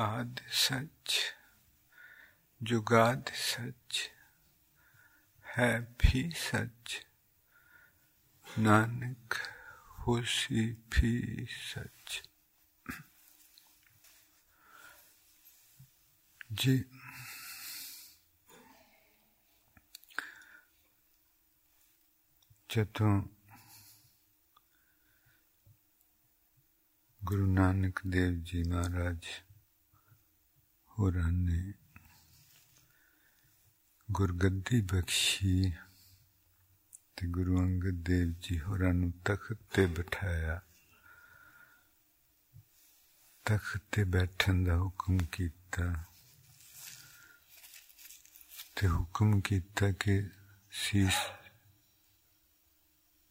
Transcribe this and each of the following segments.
आद सच जुगाद सच है भी सच नानक खुशी भी सच जी ਜਦੋਂ ਗੁਰੂ ਨਾਨਕ ਦੇਵ ਜੀ ਮਹਾਰਾਜ ਹੋਰਾਂ ਨੇ ਗੁਰਗੱਦੀ ਬਖਸ਼ੀ ਤੇ ਗੁਰੂ ਅੰਗਦ ਦੇਵ ਜੀ ਹੋਰਾਂ ਨੂੰ ਤਖਤ ਤੇ ਬਿਠਾਇਆ ਤਖਤ ਤੇ ਬੈਠਣ ਦਾ ਹੁਕਮ ਕੀਤਾ ਤੇ ਹੁਕਮ ਕੀਤਾ ਕਿ ਸੀਸ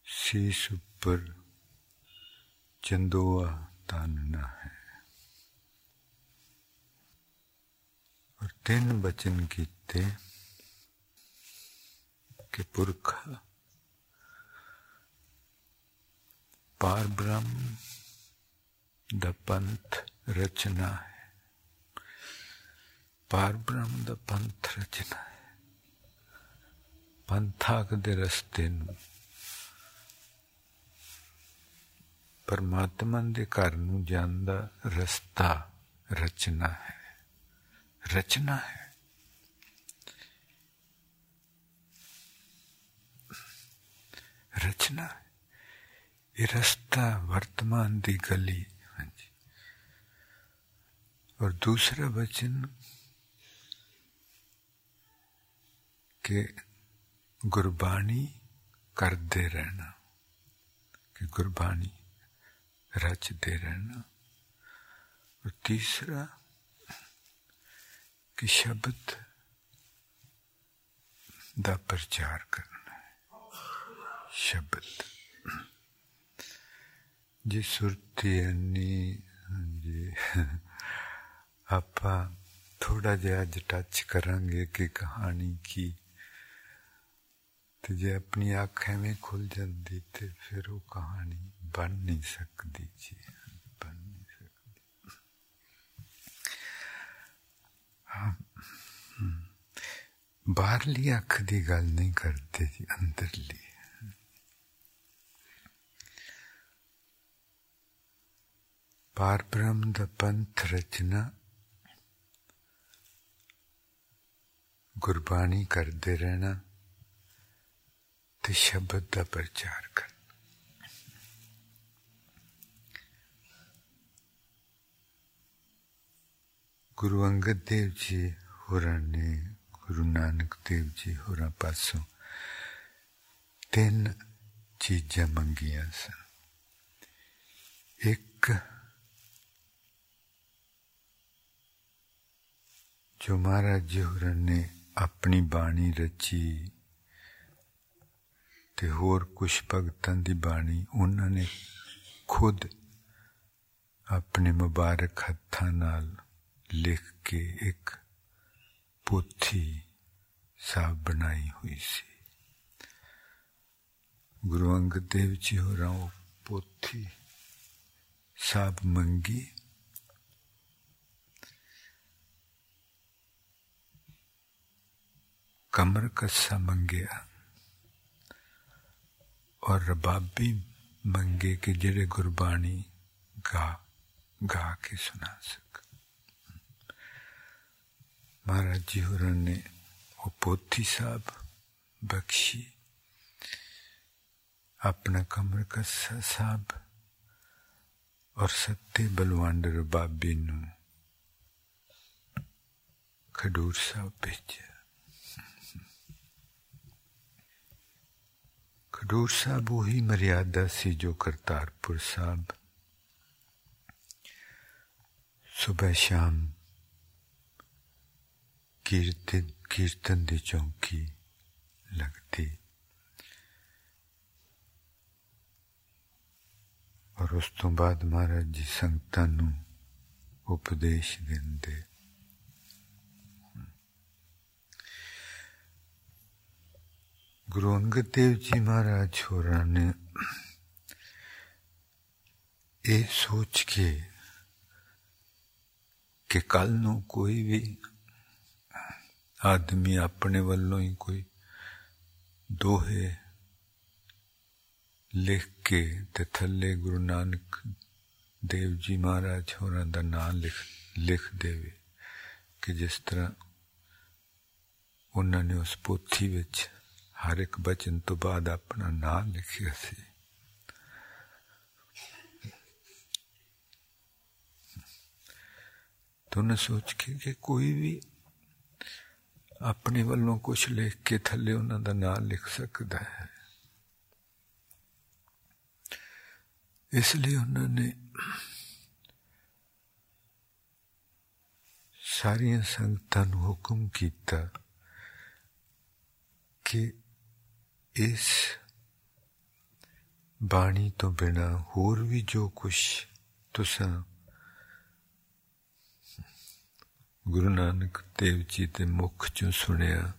शीश पर चंदोआ तानना है और तीन वचन कीते कि पुरखा पार ब्रह्म द पंथ रचना है। पार ब्रह्म द पंथ रचना है। पंथाक दे रस्ते परमात्मा के न जान रस्ता रचना है। रचना है। रचना है। ये रास्ता वर्तमान की गली। हाँ और दूसरा वचन के गुरबाणी करते रहना, कि गुरबाणी रचते रहना। और तीसरा कि शब्द का प्रचार करना है। शब्द। जी, सुरती अन्नी जी, आप थोड़ा जहा अज टच करा कि कहानी की तो जे अपनी अख एवं खुल जाती तो फिर वो कहानी बन नहीं सकती जी बन नहीं सकती बाहरली अख की गल नहीं करते जी अंदरली पार ब्रह्म पंथ रचना गुरबाणी करते रहना शब्द का प्रचार कर गुरु अंगद देव जी होरां ने गुरु नानक देव जी होरां पासों, तीन चीजा मंगिया सन। एक, जो महाराज जी होरां ने अपनी बाणी रची, ते होर कुछ भगतां दी बाणी उन्होंने खुद अपने मुबारक नाल लिख के एक पोथी साहब बनाई हुई सी। गुरु अंगद देव जी हो रहा पोथी साहब मंगी। कमर कस्सा मंगया और रबाबी मंगे कि जेड़े गुरबाणी गा गा के सुना सके। महाराज जी होर ने वो पोथी साहब बख्शी, अपना कमर कसा साहब और सत्ते बलवांडर बाबी खडूर साहब भेजा। खडूर साहब वही मर्यादा सी जो करतारपुर साहब। सुबह शाम कीर्तन कीर्तन दी चौकी लगती और उस तो बाद महाराज जी संगतां उपदेश देंदे गुरु अंगद देव जी महाराज होरा ने ये सोच के ਕਿ ਕੱਲ ਨੂੰ ਕੋਈ ਵੀ ਆਦਮੀ ਆਪਣੇ ਵੱਲੋਂ ਹੀ ਕੋਈ ਦੋਹੇ ਲਿਖ ਕੇ ਤੇ ਥੱਲੇ ਗੁਰੂ ਨਾਨਕ ਦੇਵ ਜੀ ਮਹਾਰਾਜ ਹੋਰਾਂ ਦਾ ਨਾਮ ਲਿਖ ਲਿਖ ਦੇਵੇ ਕਿ ਜਿਸ ਤਰ੍ਹਾਂ ਉਹਨਾਂ ਨੇ ਉਸ ਪੋਥੀ ਵਿੱਚ ਹਰ ਇੱਕ ਬਚਨ ਤੋਂ ਬਾਅਦ ਆਪਣਾ ਨਾਮ ਲਿਖਿਆ ਸੀ तो न सोच के कि कोई भी अपने वालों कुछ लिख के थले उन्होंने नाम लिख सकता है। इसलिए उन्होंने सारिया संगतां हुक्म किया कि इस बाणी तो बिना होर भी जो कुछ तुसा ਗੁਰੂ ਨਾਨਕ ਦੇਵ ਜੀ ਦੇ ਮੁਖ ਚੋਂ ਸੁਣਿਆ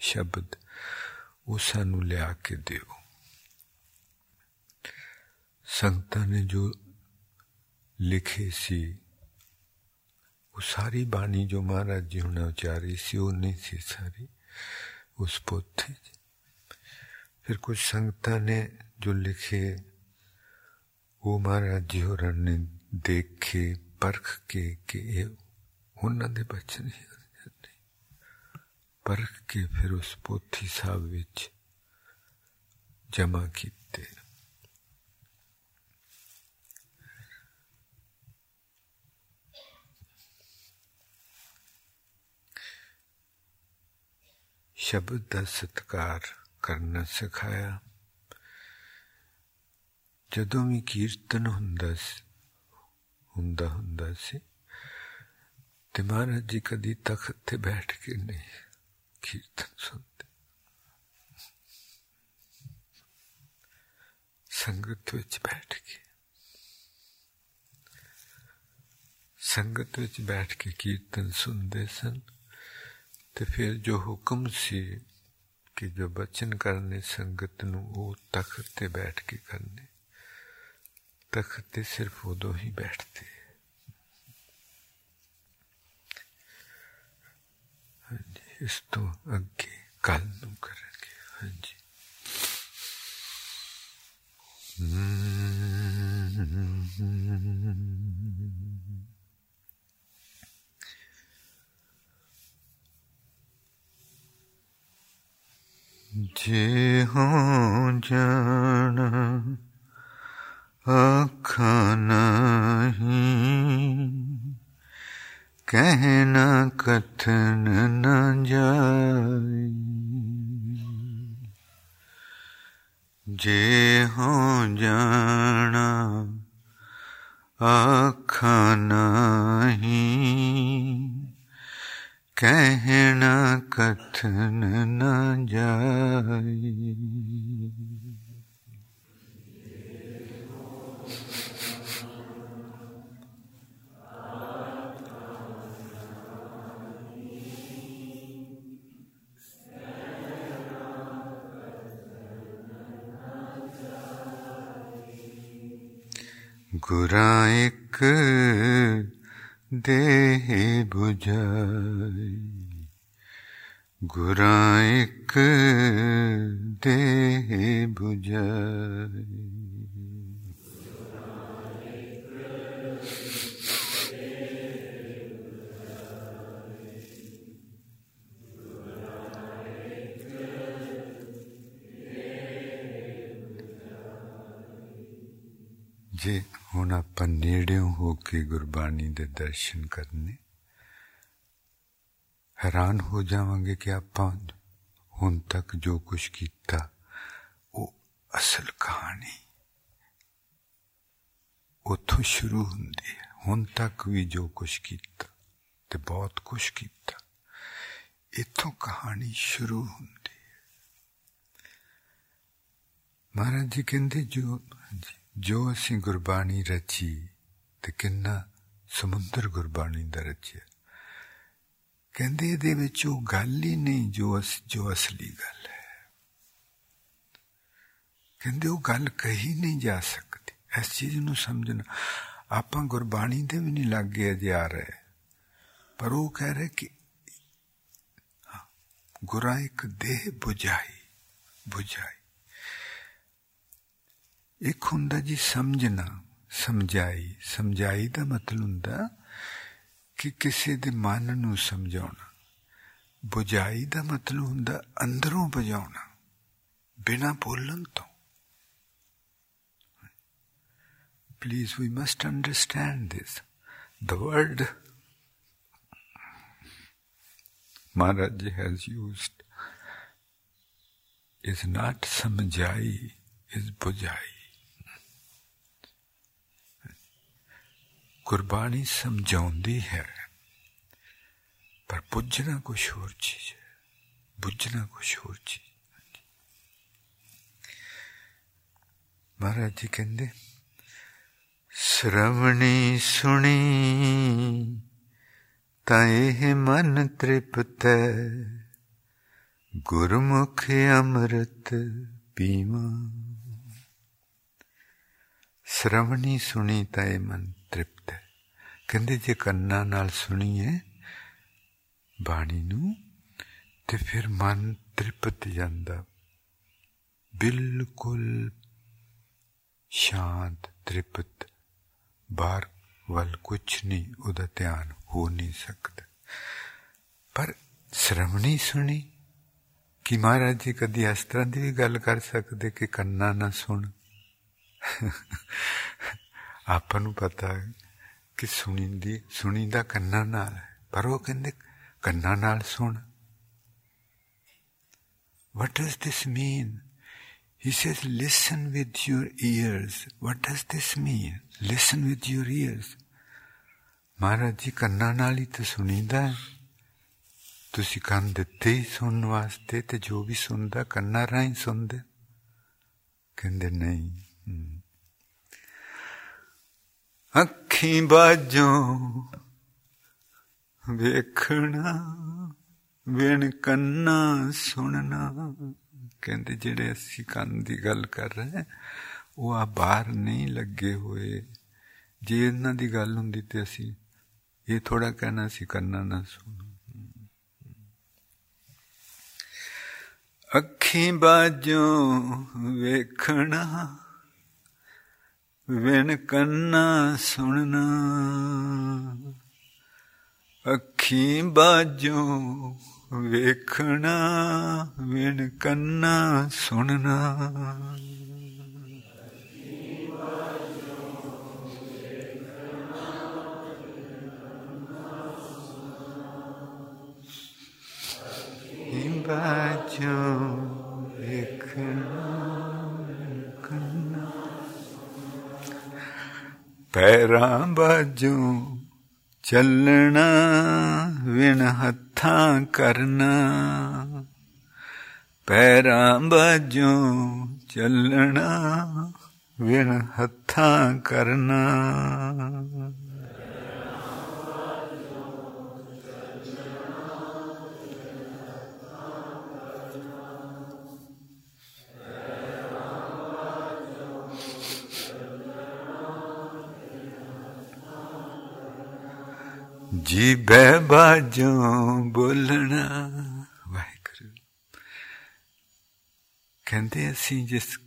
ਸ਼ਬਦ ਉਹ ਸਾਨੂੰ ਲਿਆ ਕੇ ਦਿਓ ਸੰਗਤਾਂ ਨੇ ਜੋ ਲਿਖੇ ਸੀ ਉਹ ਸਾਰੀ ਬਾਣੀ ਜੋ ਮਹਾਰਾਜ ਜੀ ਹੁਣੇ ਉਚਾਰੀ ਸੀ ਉਹ ਨਹੀਂ ਸੀ ਸਾਰੀ ਉਸ ਪੋਥੀ ਫਿਰ ਕੁਝ ਸੰਗਤਾਂ ਨੇ ਜੋ ਲਿਖੇ ਉਹ ਮਹਾਰਾਜ ਜੀ ਹੋਰਾਂ ਨੇ ਦੇਖੇ ਪਰਖ ਕੇ ਕਿ ਇਹ ਉਹਨਾਂ ਦੇ ਬਚਨ ਹੀ ਪਰਖ ਕੇ ਫਿਰ ਉਸ ਪੋਥੀ ਸਾਹਿਬ ਵਿੱਚ ਜਮਾ ਕੀਤੇ ਸ਼ਬਦ ਦਾ ਸਤਕਾਰ ਕਰਨਾ ਸਿਖਾਇਆ ਜਦੋਂ ਵੀ ਕੀਰਤਨ ਹੁੰਦਾ ਸੀ ਹੁੰਦਾ ਹੁੰਦਾ ਸੀ ਤੇ ਮਹਾਰਾਜ ਜੀ ਕਦੀ ਤਖਤ ਤੇ ਬੈਠ ਕੇ ਨਹੀਂ ਕੀਰਤਨ ਸੁਣਦੇ ਸੰਗਤ ਵਿੱਚ ਬੈਠ ਕੇ ਸੰਗਤ ਵਿੱਚ ਬੈਠ ਕੇ ਕੀਰਤਨ ਸੁਣਦੇ ਸਨ ਤੇ ਫਿਰ ਜੋ ਹੁਕਮ ਸੀ ਕਿ ਜੋ ਬਚਨ ਕਰਨੇ ਸੰਗਤ ਨੂੰ ਉਹ ਤਖਤ ਤੇ ਬੈਠ ਕੇ ਕਰਨੇ ਤਖਤ ਤੇ ਸਿਰਫ ਉਦੋਂ ਹੀ ਬੈਠਦੇ ਇਸ ਤੋਂ ਅੱਗੇ ਕੱਲ ਨੂੰ ਕਰਾਂਗੇ ਹਾਂਜੀ ਜੇ ਹੋ ਜਾਣਾ ਅੱਖਾਂ ਨਹੀਂ कहना कथन न जाए। जे हो जाना आखा नहीं कहना कथन न जाए। गुरा एक दे बुझाई गुरा एक दे बुझाई जी। ਹੁਣ ਆਪਾਂ ਨੇੜਿਓਂ ਹੋ ਕੇ ਗੁਰਬਾਣੀ ਦੇ ਦਰਸ਼ਨ ਕਰਨੇ ਹੈਰਾਨ ਹੋ ਜਾਵਾਂਗੇ ਕਿ ਆਪਾਂ ਹੁਣ ਤੱਕ ਜੋ ਕੁਝ ਕੀਤਾ ਉਹ ਅਸਲ ਕਹਾਣੀ ਉਥੋਂ ਸ਼ੁਰੂ ਹੁੰਦੀ ਹੈ ਹੁਣ ਤੱਕ ਵੀ ਜੋ ਕੁਝ ਕੀਤਾ ਤੇ ਬਹੁਤ ਕੁਝ ਕੀਤਾ ਇਥੋਂ ਕਹਾਣੀ ਸ਼ੁਰੂ ਹੁੰਦੀ ਹੈ ਮਹਾਰਾਜ ਜੀ ਕਹਿੰਦੇ ਜੋ ਜੋ ਜੋ ਅਸੀਂ ਗੁਰਬਾਣੀ ਰਚੀ ਤੇ ਕਿੰਨਾ ਸਮੁੰਦਰ ਗੁਰਬਾਣੀ ਦਾ ਰਚਿਆ। ਕਹਿੰਦੇ ਇਹਦੇ ਵਿੱਚ ਉਹ ਗੱਲ ਹੀ ਨਹੀਂ ਜੋ ਅਸ, ਜੋ ਅਸਲੀ ਗੱਲ ਹੈ। ਕਹਿੰਦੇ ਉਹ ਗੱਲ ਕਹੀ ਨਹੀਂ ਜਾ ਸਕਦੀ। ਇਸ ਚੀਜ਼ ਨੂੰ ਸਮਝਣਾ, ਆਪਾਂ ਗੁਰਬਾਣੀ ਤੇ ਵੀ ਨਹੀਂ ਲੱਗੇ ਅਜੇ ਆ ਰਹੇ। ਪਰ ਉਹ ਕਹਿ ਰਹੇ ਕਿ ਗੁਰਾ ਇੱਕ ਦੇਹ 부ਝਾਈ 부ਝਾਈ ਇੱਕ ਹੁੰਦਾ ਜੀ ਸਮਝਣਾ ਸਮਝਾਈ ਸਮਝਾਈ ਦਾ ਮਤਲਬ ਹੁੰਦਾ ਕਿ ਕਿਸੇ ਦੇ ਮਨ ਨੂੰ ਸਮਝਾਉਣਾ ਬੁਝਾਈ ਦਾ ਮਤਲਬ ਹੁੰਦਾ ਅੰਦਰੋਂ ਬੁਝਾਉਣਾ ਬਿਨਾ ਬੋਲਣ ਤੋਂ Please, we must understand this. The word Maharaj has used is not samjai, is bujai. Gurbani ਸਮਝਾਉਂਦੀ ਹੈ ਪਰ ਪੁੱਜਣਾ ਕੁਛ ਹੋਰ ਚੀਜ਼ ਹੈ ਬੁੱਝਣਾ ਕੁਛ ਹੋਰ ਚੀਜ਼ ਮਹਾਰਾਜ ਜੀ ਕਹਿੰਦੇ ਸ਼ਰਵਣੀ ਸੁਣੀ ਤਾਂ ਇਹ ਮਨ ਤ੍ਰਿਪਤੈ ਗੁਰਮੁਖ ਅੰਮ੍ਰਿਤ ਪੀਵਾ ਸ਼ਰਵਣੀ ਸੁਣੀ ਤਾਂ ਇਹ ਮਨ ਤ੍ਰਿਪਤ ਹੈ ਕਹਿੰਦੇ ਜੇ ਕੰਨਾਂ ਨਾਲ ਸੁਣੀਏ ਬਾਣੀ ਨੂੰ, ਤੇ ਫਿਰ ਮਨ ਤ੍ਰਿਪਤ ਜਾਂਦਾ। ਬਿਲਕੁਲ ਸ਼ਾਂਤ, ਤ੍ਰਿਪਤ। ਬਾਹਰ ਵੱਲ ਕੁਛ ਨਹੀਂ, ਉਹਦਾ ਧਿਆਨ ਹੋ ਨਹੀਂ ਸਕਦਾ। ਪਰ ਸ਼ਰਮਣੀ ਸੁਣੀ ਕਿ ਮਹਾਰਾਜ ਜੀ ਕਦੀ ਇਸ ਤਰ੍ਹਾਂ ਦੀ ਵੀ ਗੱਲ ਕਰ ਸਕਦੇ ਕਿ ਕੰਨਾਂ ਨਾ ਸੁਣ? ਆਪਾਂ ਨੂੰ ਪਤਾ ਹੈ ਕਿ ਸੁਣੀਂਦੀ ਸੁਣੀਂਦਾ ਕੰਨਾਂ ਨਾਲ ਹੈ ਪਰ ਉਹ ਕਹਿੰਦੇ ਕੰਨਾਂ ਨਾਲ ਸੁਣ What does this mean? He says, listen with your ears. What does this mean? Listen with your ears. Maharaj ji ਕੰਨਾਂ ਨਾਲ ਹੀ ਤਾਂ ਸੁਣੀਦਾ ਹੈ ਤੁਸੀਂ ਕੰਨ ਦਿੱਤੇ ਹੀ ਸੁਣਨ ਵਾਸਤੇ ਤੇ ਜੋ ਵੀ ਸੁਣਦਾ ਕੰਨਾਂ ਰਾਹੀਂ ਸੁਣਦੇ ਕਹਿੰਦੇ ਨਹੀਂ ਅੱਖੀਂ ਬਾਝੋਂ ਵੇਖਣਾ ਵੇਣ ਕੰਨਾਂ ਸੁਣਨਾ। ਕਹਿੰਦੇ ਜਿਹੜੇ ਅਸੀਂ ਕੰਨ ਦੀ ਗੱਲ ਕਰ ਰਹੇ ਉਹ ਆ ਬਾਹਰ ਨਹੀਂ ਲੱਗੇ ਹੋਏ। ਜੇ ਇਹਨਾਂ ਦੀ ਗੱਲ ਹੁੰਦੀ ਤੇ ਅਸੀਂ ਇਹ ਥੋੜਾ ਕਹਿਣਾ ਸੀ, ਕੰਨਾਂ ਨਾ ਸੁਣ। ਅੱਖੀਂ ਬਾਝੋਂ ਵੇਖਣਾ विन कन्ना सुनना। अखी बाजो वेखना विन कन्ना सुनना। बाजो वेखना ਪੈਰਾਂ ਬਾਝੋਂ ਚੱਲਣਾ ਵਿਣ ਹੱਥਾਂ ਕਰਨਾ। ਪੈਰਾਂ ਬਾਝੋਂ ਚੱਲਣਾ ਵਿਣ ਹੱਥਾਂ ਕਰਨਾ। ਜੀ ਬੈ ਬਾਜੋਂ ਬੋਲਣਾ। ਵਾਹਿਗੁਰੂ। ਕਹਿੰਦੇ ਅਸੀਂ ਜਿਸ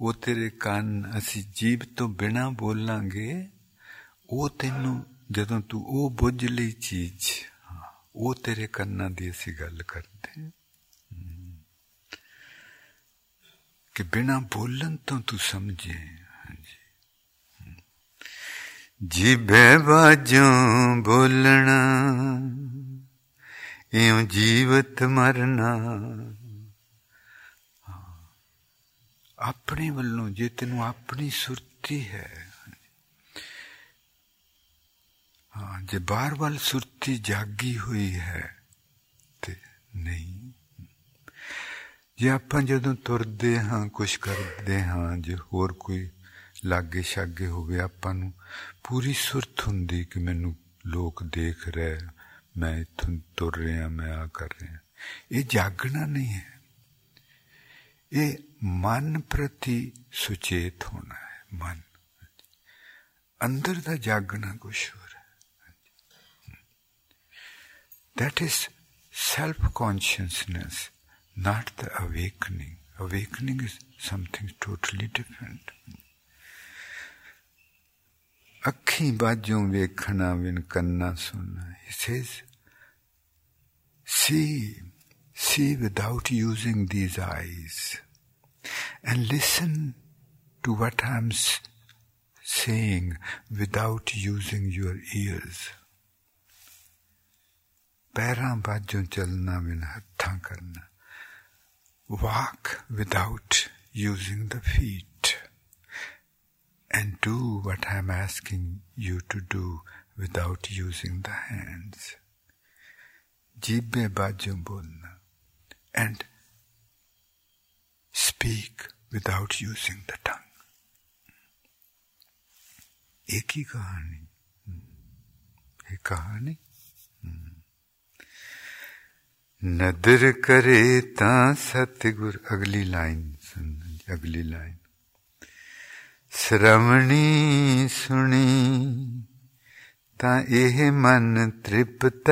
ਉਹ ਤੇਰੇ ਕੰਨ ਅਸੀਂ ਜੀਬ ਤੋਂ ਬਿਨਾ ਬੋਲਾਂਗੇ, ਉਹ ਤੈਨੂੰ ਜਦੋਂ ਤੂੰ ਉਹ ਬੁੱਝ ਲਈ ਚੀਜ਼ ਉਹ ਤੇਰੇ ਕੰਨਾਂ ਦੀ ਅਸੀਂ ਗੱਲ ਕਰਦੇ ਕਿ ਬਿਨਾ ਬੋਲਣ ਤੋਂ ਤੂੰ ਸਮਝੇ। ਜਿਬੇ ਬਾਜੋਂ ਬੋਲਣਾ, ਇਉਂ ਜੀਵਤ ਮਰਨਾ। ਆਪਣੇ ਵੱਲੋਂ ਜੇ ਤੈਨੂੰ ਆਪਣੀ ਸੁਰਤੀ ਹੈ, ਹਾਂ, ਜੇ ਬਾਰ ਵੱਲ ਸੁਰਤੀ ਜਾਗੀ ਹੋਈ ਹੈ ਤੇ ਨਹੀਂ। ਜੇ ਆਪਾਂ ਜਦੋਂ ਤੁਰਦੇ ਹਾਂ ਕੁਝ ਕਰਦੇ ਹਾਂ, ਜੇ ਹੋਰ ਕੋਈ ਲਾਗੇ ਛਾਗੇ ਹੋਵੇ ਆਪਾਂ ਨੂੰ ਪੂਰੀ ਸੁਰਤ ਹੁੰਦੀ ਕਿ ਮੈਨੂੰ ਲੋਕ ਦੇਖ ਰਹੇ ਮੈਂ ਇਥੋਂ ਤੁਰ ਰਿਹਾ ਮੈਂ ਆ ਕਰ ਰਿਹਾ ਇਹ ਜਾਗਣਾ ਨਹੀਂ ਹੈ ਇਹ ਮਨ ਪ੍ਰਤੀ ਸੁਚੇਤ ਹੋਣਾ ਹੈ ਮਨ ਅੰਦਰ ਦਾ ਜਾਗਣਾ ਕੁਛ ਹੋਰ ਹੈ That is self consciousness, not the awakening. Awakening is something totally different. ਅੱਖੀਂ ਬਾਝੋਂ ਵੇਖਣਾ ਵਿਨ ਕੰਨਾ ਸੁਣਨਾ he says see see without using these eyes and listen to what i'm saying without using your ears. ਪੈਰਾਂ ਬਾਝੋਂ ਚੱਲਣਾ ਬਿਨ ਹੱਥਾਂ ਕਰਨਾ walk without using the feet and do what I'm asking you to do without using the hands. Jibbe bolna and speak without using the tongue. एक ही कहानी एक कहानी नदर करे ता सतगुर अगली लाइन सुन अगली लाइन श्रवणी सुनी ता एह मन तृप्त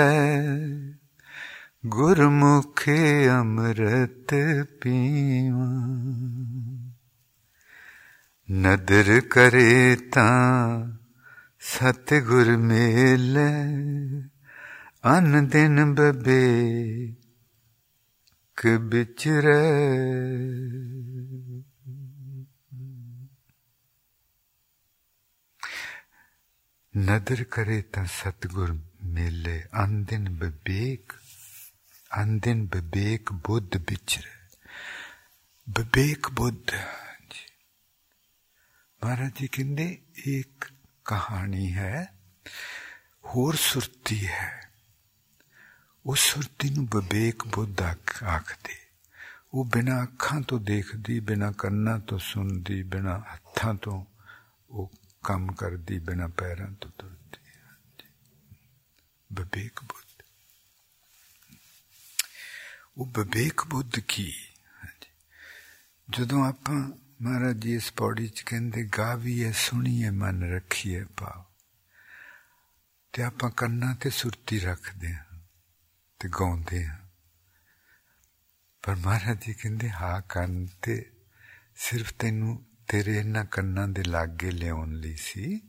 गुरमुखे अमृत पीवा नदर करे ता सतगुर मेल अन दिन बबे क बिचरे नदर करे ता सतगुर मेले। अंदिन बबेक अंदिन बबेक बुद्ध बिचरे। बबेक बुद्ध महाराज जी कहते एक कहानी है, होर सुरती है। उस सुरती बबेक बुद्ध आखदे। वो बिना अखा तो देखती बिना कन्ना तो सुनती बिना हथा तो वो ਕੰਮ ਕਰਦੀ ਬਿਨਾ ਪੈਰਾਂ ਤੋਂ ਤੁਰਦੀ ਵਿਵੇਕ ਬੁੱਧ ਉਹ ਵਿਵੇਕ ਬੁੱਧ ਕੀ ਜਦੋਂ ਆਪਾਂ ਮਹਾਰਾਜ ਜੀ ਇਸ ਪੌੜੀ ਚ ਕਹਿੰਦੇ ਗਾਵੀਏ ਸੁਣੀਏ ਮਨ ਰੱਖੀਏ ਭਾਵ ਤੇ ਆਪਾਂ ਕੰਨਾਂ ਤੇ ਸੁਰਤੀ ਰੱਖਦੇ ਹਾਂ ਤੇ ਗਾਉਂਦੇ ਹਾਂ ਪਰ ਮਹਾਰਾਜ ਜੀ ਕਹਿੰਦੇ ਹਾਂ ਕੰਨ ਤੇ ਸਿਰਫ ਤੈਨੂੰ ਤੇਰੇ ਇਹਨਾਂ ਕੰਨਾਂ ਦੇ ਲਾਗੇ ਲਿਆਉਣ ਲਈ ਸੀ।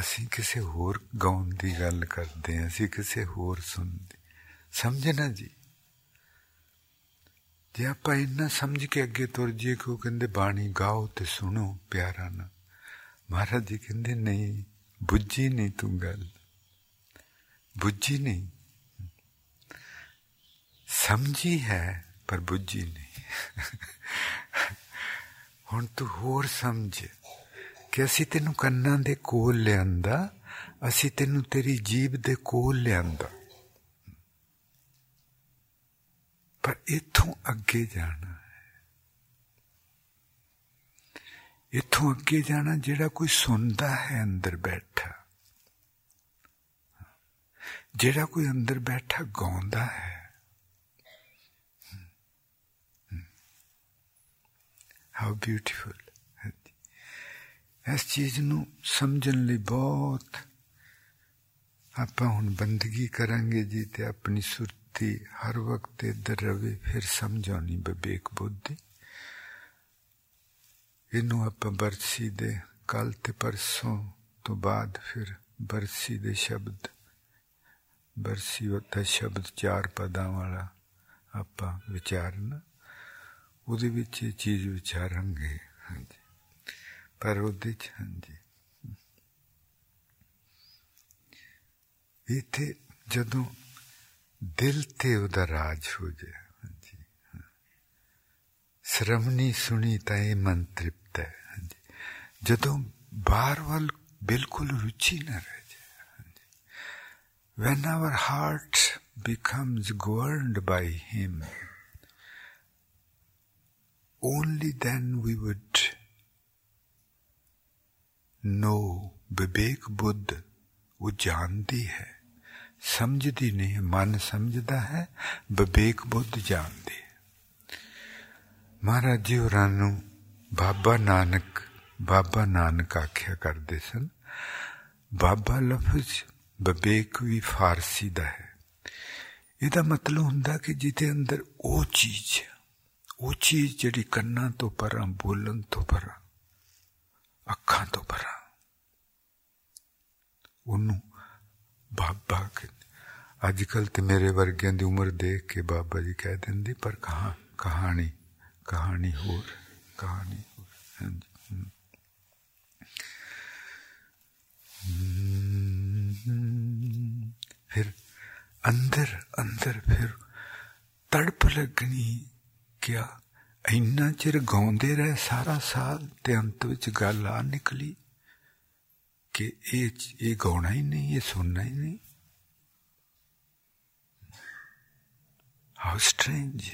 ਅਸੀਂ ਕਿਸੇ ਹੋਰ ਗਾਉਣ ਦੀ ਗੱਲ ਕਰਦੇ ਹਾਂ, ਅਸੀਂ ਕਿਸੇ ਹੋਰ ਸੁਣਦੇ। ਸਮਝਣਾ ਜੀ? ਜੇ ਆਪਾਂ ਇਹਨਾਂ ਸਮਝ ਕੇ ਅੱਗੇ ਤੁਰ ਜੀਏ ਕਿ ਉਹ ਕਹਿੰਦੇ, ਬਾਣੀ ਗਾਓ ਤੇ ਸੁਣੋ ਪਿਆਰਾ ਨਾ। ਮਹਾਰਾਜ ਜੀ ਕਹਿੰਦੇ, ਨਹੀਂ, ਬੁੱਝੀ ਨਹੀਂ ਤੂੰ ਗੱਲ। ਬੁੱਝੀ ਨਹੀਂ। ਸਮਝੀ ਹੈ, ਪਰ ਬੁੱਝੀ ਨਹੀਂ। ਹੁਣ ਤੂੰ ਹੋਰ ਸਮਝ ਕਿ ਅਸੀਂ ਤੈਨੂੰ ਕੰਨਾਂ ਦੇ ਕੋਲ ਲਿਆਂਦਾ, ਅਸੀਂ ਤੈਨੂੰ ਤੇਰੀ ਜੀਬ ਦੇ ਕੋਲ ਲਿਆਂਦਾ। ਪਰ ਇਥੋਂ ਅੱਗੇ ਜਾਣਾ ਹੈ। ਇਥੋਂ ਅੱਗੇ ਜਾਣਾ ਜਿਹੜਾ ਕੋਈ ਸੁਣਦਾ ਹੈ ਅੰਦਰ ਬੈਠਾ। ਜਿਹੜਾ ਕੋਈ ਅੰਦਰ ਬੈਠਾ ਗਾਉਂਦਾ ਹੈ। ਹਾਊ ਬਿਊਟੀਫੁਲ ਇਸ ਚੀਜ਼ ਨੂੰ ਸਮਝਣ ਲਈ ਬਹੁਤ ਆਪਾਂ ਹੁਣ ਬੰਦਗੀ ਕਰਾਂਗੇ ਜੀ ਤੇ ਆਪਣੀ ਸੁਰਤੀ ਹਰ ਵਕਤ ਇਧਰ ਰਵੇ ਫਿਰ ਸਮਝਾਉਣੀ ਬਬੇਕ ਬੁੱਧੀ ਇਹਨੂੰ ਆਪਾਂ ਬਰਸੀ ਦੇ ਕੱਲ ਤੇ ਪਰਸੋਂ ਤੋਂ ਬਾਅਦ ਫਿਰ ਬਰਸੀ ਦੇ ਸ਼ਬਦ ਬਰਸੀ ਵਕਤ ਸ਼ਬਦ ਚਾਰ ਪਦਾਂ ਵਾਲਾ ਆਪਾਂ ਵਿਚਾਰਨਾ ਉਹਦੇ ਵਿੱਚ ਇਹ ਚੀਜ਼ ਵਿਚਾਰਾਂਗੇ ਹਾਂਜੀ ਪਰ ਉਹਦੇ ਚ ਹਾਂਜੀ ਇਥੇ ਜਦੋਂ ਦਿਲ ਤੇ ਉਹਦਾ ਰਾਜ ਹੋ ਜਾਏ ਹਾਂਜੀ ਸ਼ਰਮਣੀ ਸੁਣੀ ਤਾਂ ਇਹ ਮਨ ਤ੍ਰਿਪਤ ਹੈ ਹਾਂਜੀ ਜਦੋਂ ਬਾਹਰ ਵੱਲ ਬਿਲਕੁਲ ਰੁਚੀ ਨਾ ਰਹੇ when our heart becomes governed by Him, only then we would know विवेक बुद्ध वो जानती है, समझती नहीं मन समझता है विवेक बुद्ध जानती है। महाराज जी और बाबा नानक बाबा नानक आख्या करते सन। बाबा लफज विवेक भी फारसी का है। यदा मतलब होंगे कि जिसे अंदर वो चीज़ ਉਹ ਚੀਜ਼ ਜਿਹੜੀ ਕੰਨਾਂ ਤੋਂ ਪਰਾਂ ਬੋਲਣ ਤੋਂ ਪਰਾਂ ਅੱਖਾਂ ਤੋਂ ਪਰਾਂ ਉਹਨੂੰ ਬਾਬਾ ਕਹਿੰਦੇ ਅੱਜ ਕੱਲ ਤੇ ਮੇਰੇ ਵਰਗਿਆਂ ਦੀ ਉਮਰ ਦੇਖ ਕੇ ਬਾਬਾ ਜੀ ਕਹਿ ਦਿੰਦੇ ਪਰ ਕਹਾ ਕਹਾਣੀ ਕਹਾਣੀ ਹੋਰ ਕਹਾਣੀ ਹੋਰ ਹਾਂਜੀ ਫਿਰ ਅੰਦਰ ਅੰਦਰ ਫਿਰ ਤੜਪ ਲੱਗਣੀ ਕਿਆ ਇੰਨਾ ਚਿਰ ਗਾਉਂਦੇ ਰਹੇ ਸਾਰਾ ਸਾਲ ਤੇ ਅੰਤ ਵਿੱਚ ਗੱਲ ਆ ਨਿਕਲੀ ਕਿ ਇਹ ਇਹ ਗਾਉਣਾ ਹੀ ਨਹੀਂ ਇਹ ਸੁਣਨਾ ਹੀ ਨਹੀਂ How strange.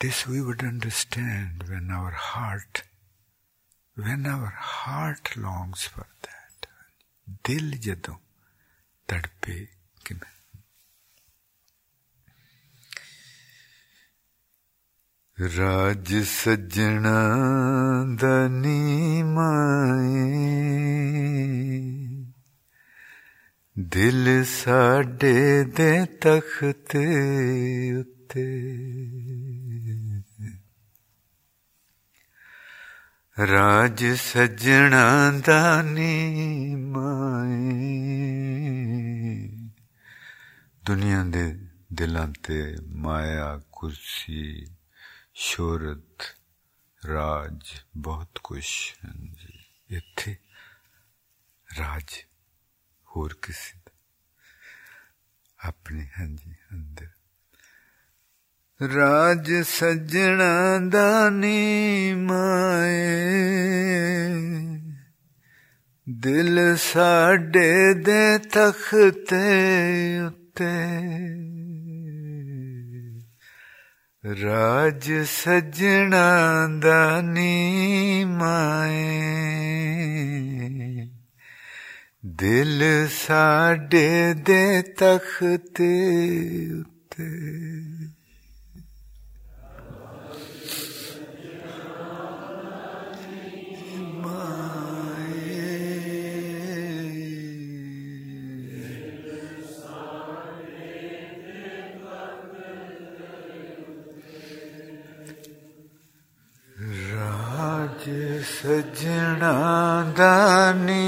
This we would understand when our heart, when our heart longs for that. ਦਿਲ ਜਦੋਂ ਤੜਪੇ ਕਿ ਮੈਂ ਰਾਜ ਸੱਜਣਾ ਦਨੀ ਮਾਏ। ਦਿਲ ਸਾਡੇ ਦੇ ਤਖਤ ਉੱਤੇ। ਰਾਜ ਸੱਜਣਾ ਦਾ ਨੀ ਮਾਏ। ਦੁਨੀਆ ਦੇ ਦਿਲਾਂ ਤੇ ਮਾਇਆ ਕੁਰਸੀ ਸ਼ੋਹਰਤ ਰਾਜ, ਬਹੁਤ ਕੁਛ ਜੀ ਇੱਥੇ ਰਾਜ ਹੋਰ ਕਿਸੇ ਦਾ? ਆਪਣੇ, ਹਾਂਜੀ, ਅੰਦਰ। ਰਾਜ ਸੱਜਣਾ ਦਾ ਨੀ ਮਾਏ ਦਿਲ ਸਾਡੇ ਦੇ ਤਖਤੇ ਉੱਤੇ। ਰਾਜ ਸੱਜਣਾ ਦਾ ਨੀ ਮਾਏ ਦਿਲ ਸਾਡੇ ਦੇ ਤਖਤ ਉੱਤੇ। आज सजना दानी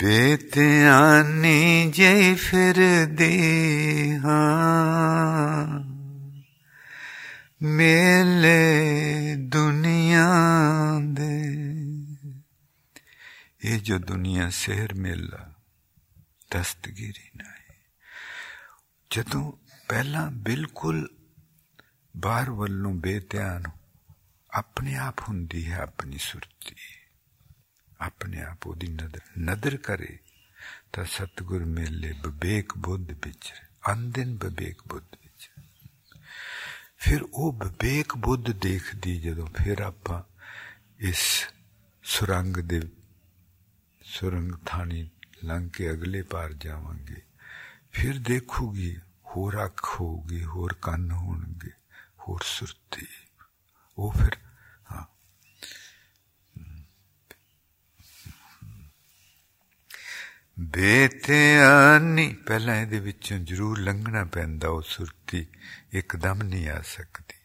बेत आनी जे फिर दे हाँ मेले दुनिया ਇਹ ਜੋ ਦੁਨੀਆ ਸਹਿਰ ਮੇਲਾ ਦਸਤਗੀਰੀ ਨਹੀਂ ਜਦੋਂ ਪਹਿਲਾਂ ਬਿਲਕੁਲ ਬਾਹਰ ਵੱਲੋਂ ਬੇਧਿਆਨ ਆਪਣੇ ਆਪ ਹੁੰਦੀ ਹੈ ਆਪਣੀ ਸੁਰਤੀ ਆਪਣੇ ਆਪ ਉਹਦੀ ਨਦਰ ਨਦਰ ਕਰੇ ਤਾਂ ਸਤਗੁਰ ਮੇਲੇ ਵਿਵੇਕ ਬੁੱਧ ਵਿੱਚ ਅੰਦਿਨ ਵਿਵੇਕ ਬੁੱਧ ਵਿੱਚ ਫਿਰ ਉਹ ਵਿਵੇਕ ਬੁੱਧ ਦੇਖਦੀ ਜਦੋਂ ਫਿਰ ਆਪਾਂ ਇਸ ਸੁਰੰਗ ਦੇ ਸੁਰੰਗ ਥਾਣੀ ਲੰਘ ਕੇ ਅਗਲੇ ਪਾਰ ਜਾਵਾਂਗੇ ਫਿਰ ਦੇਖੂਗੀ ਹੋਰ ਅੱਖ ਹੋਊਗੀ ਹੋਰ ਕੰਨ ਹੋਣਗੇ ਹੋਰ ਸੁਰਤੀ ਉਹ ਫਿਰ ਹਾਂ ਬੇਤਿਆਨੀ ਪਹਿਲਾਂ ਇਹਦੇ ਵਿੱਚੋਂ ਜ਼ਰੂਰ ਲੰਘਣਾ ਪੈਂਦਾ ਉਹ ਸੁਰਤੀ ਇੱਕਦਮ ਨਹੀਂ ਆ ਸਕਦੀ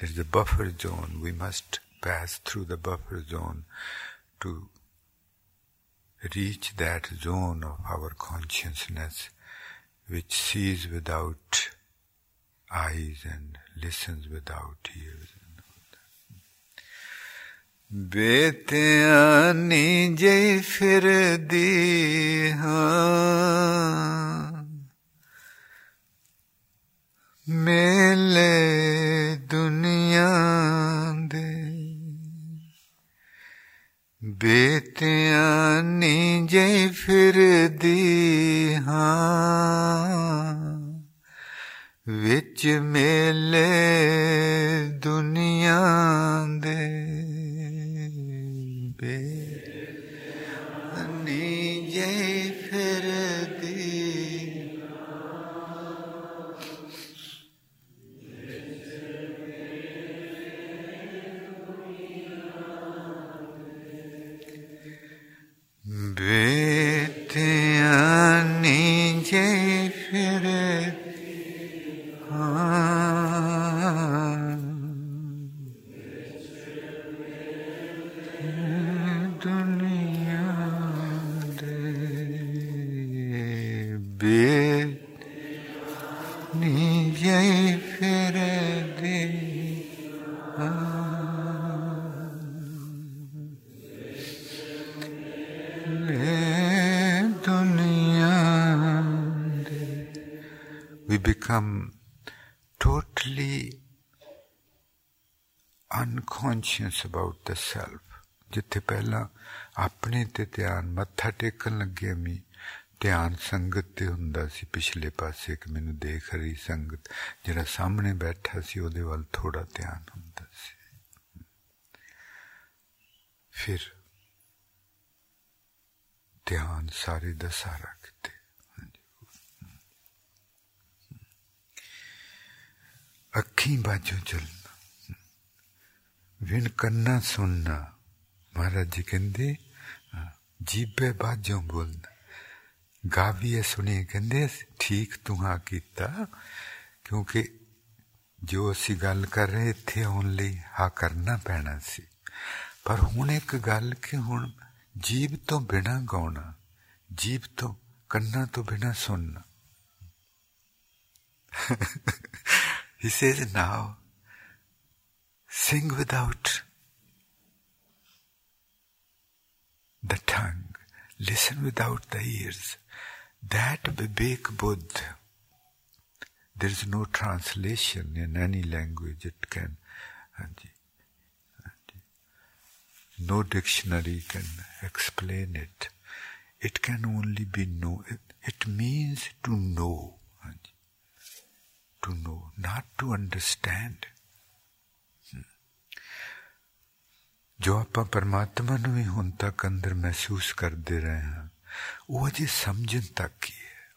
there is a buffer zone we must pass through the buffer zone to reach that zone of our consciousness which sees without eyes and listens without ears. Bettiah निजे फिर दी मेले दुनिया दे बेटियाँ नीजे फिर दी हाँ। विच मेले दुनिया unconscious about the self ਜਿੱਥੇ ਪਹਿਲਾਂ ਆਪਣੇ ਤੇ ਧਿਆਨ ਮੱਥਾ ਟੇਕਣ ਲੱਗੇ ਮੀ ਧਿਆਨ ਸੰਗਤ ਤੇ ਹੁੰਦਾ ਸੀ ਪਿਛਲੇ ਪਾਸੇ ਕਿ ਮੈਨੂੰ ਦੇਖ ਰਹੀ ਸੰਗਤ ਜਿਹੜਾ ਸਾਹਮਣੇ ਬੈਠਾ ਸੀ ਉਹਦੇ ਵੱਲ ਥੋੜਾ ਧਿਆਨ ਹੁੰਦਾ ਸੀ ਫਿਰ ਧਿਆਨ ਸਾਰੇ ਦਾ ਸਾਰਾ ਕਿਤੇ ਅੱਖੀਂ ਬਾਝੋਂ ਚੱਲਣਾ ਵਿਣ ਕੰਨਾ ਸੁਣਨਾ ਮਹਾਰਾਜ ਜੀ ਕਹਿੰਦੇ ਜੀਬੇ ਬਾਝੋਂ ਬੋਲਣਾ ਗਾਵੀਏ ਸੁਣੀ ਕਹਿੰਦੇ ਠੀਕ ਤੂੰ ਆ ਕੀਤਾ ਕਿਉਂਕਿ ਜੋ ਅਸੀਂ ਗੱਲ ਕਰ ਰਹੇ ਇੱਥੇ ਆਉਣ ਲਈ ਆ ਕਰਨਾ ਪੈਣਾ ਸੀ ਪਰ ਹੁਣ ਇੱਕ ਗੱਲ ਕਿ ਹੁਣ ਜੀਬ ਤੋਂ ਬਿਨਾ ਗਾਉਣਾ ਜੀਬ ਤੋਂ ਕੰਨਾਂ ਤੋਂ ਬਿਨਾ ਸੁਣਨਾ he says now sing without the tongue listen without the ears that Vivek Buddha, there is no translation in any language. It can, no dictionary can explain it. It can only be know. It, it means to know. To know, not to understand. ਜੋ ਆਪਾਂ ਪਰਮਾਤਮਾ ਨੂੰ ਵੀ ਹੁਣ ਤੱਕ ਅੰਦਰ ਮਹਿਸੂਸ ਕਰਦੇ ਰਹੇ ਹਾਂ ਉਹ ਅਜੇ ਸਮਝਣ ਤੱਕ ਹੀ ਹੈ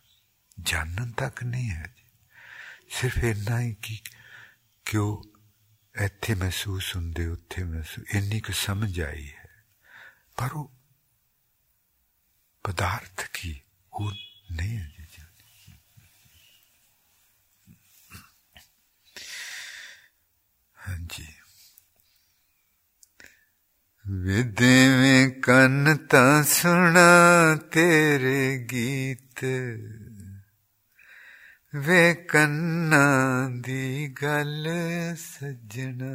ਜਾਣਨ ਤੱਕ ਨਹੀਂ ਹੈ ਸਿਰਫ ਇੰਨਾ ਹੀ ਕਿ ਕਿਉਂ ਇੱਥੇ ਮਹਿਸੂਸ ਹੁੰਦੇ ਉੱਥੇ ਮਹਿਸੂਸ ਇੰਨੀ ਕੁ ਸਮਝ ਆਈ ਹੈ ਪਰ ਉਹ ਪਦਾਰਥ ਕੀ ਉਹ ਨਹੀਂ ਹੈ विदे में कन सुना तेरे गीत। वे कन्ना दी गल सजना।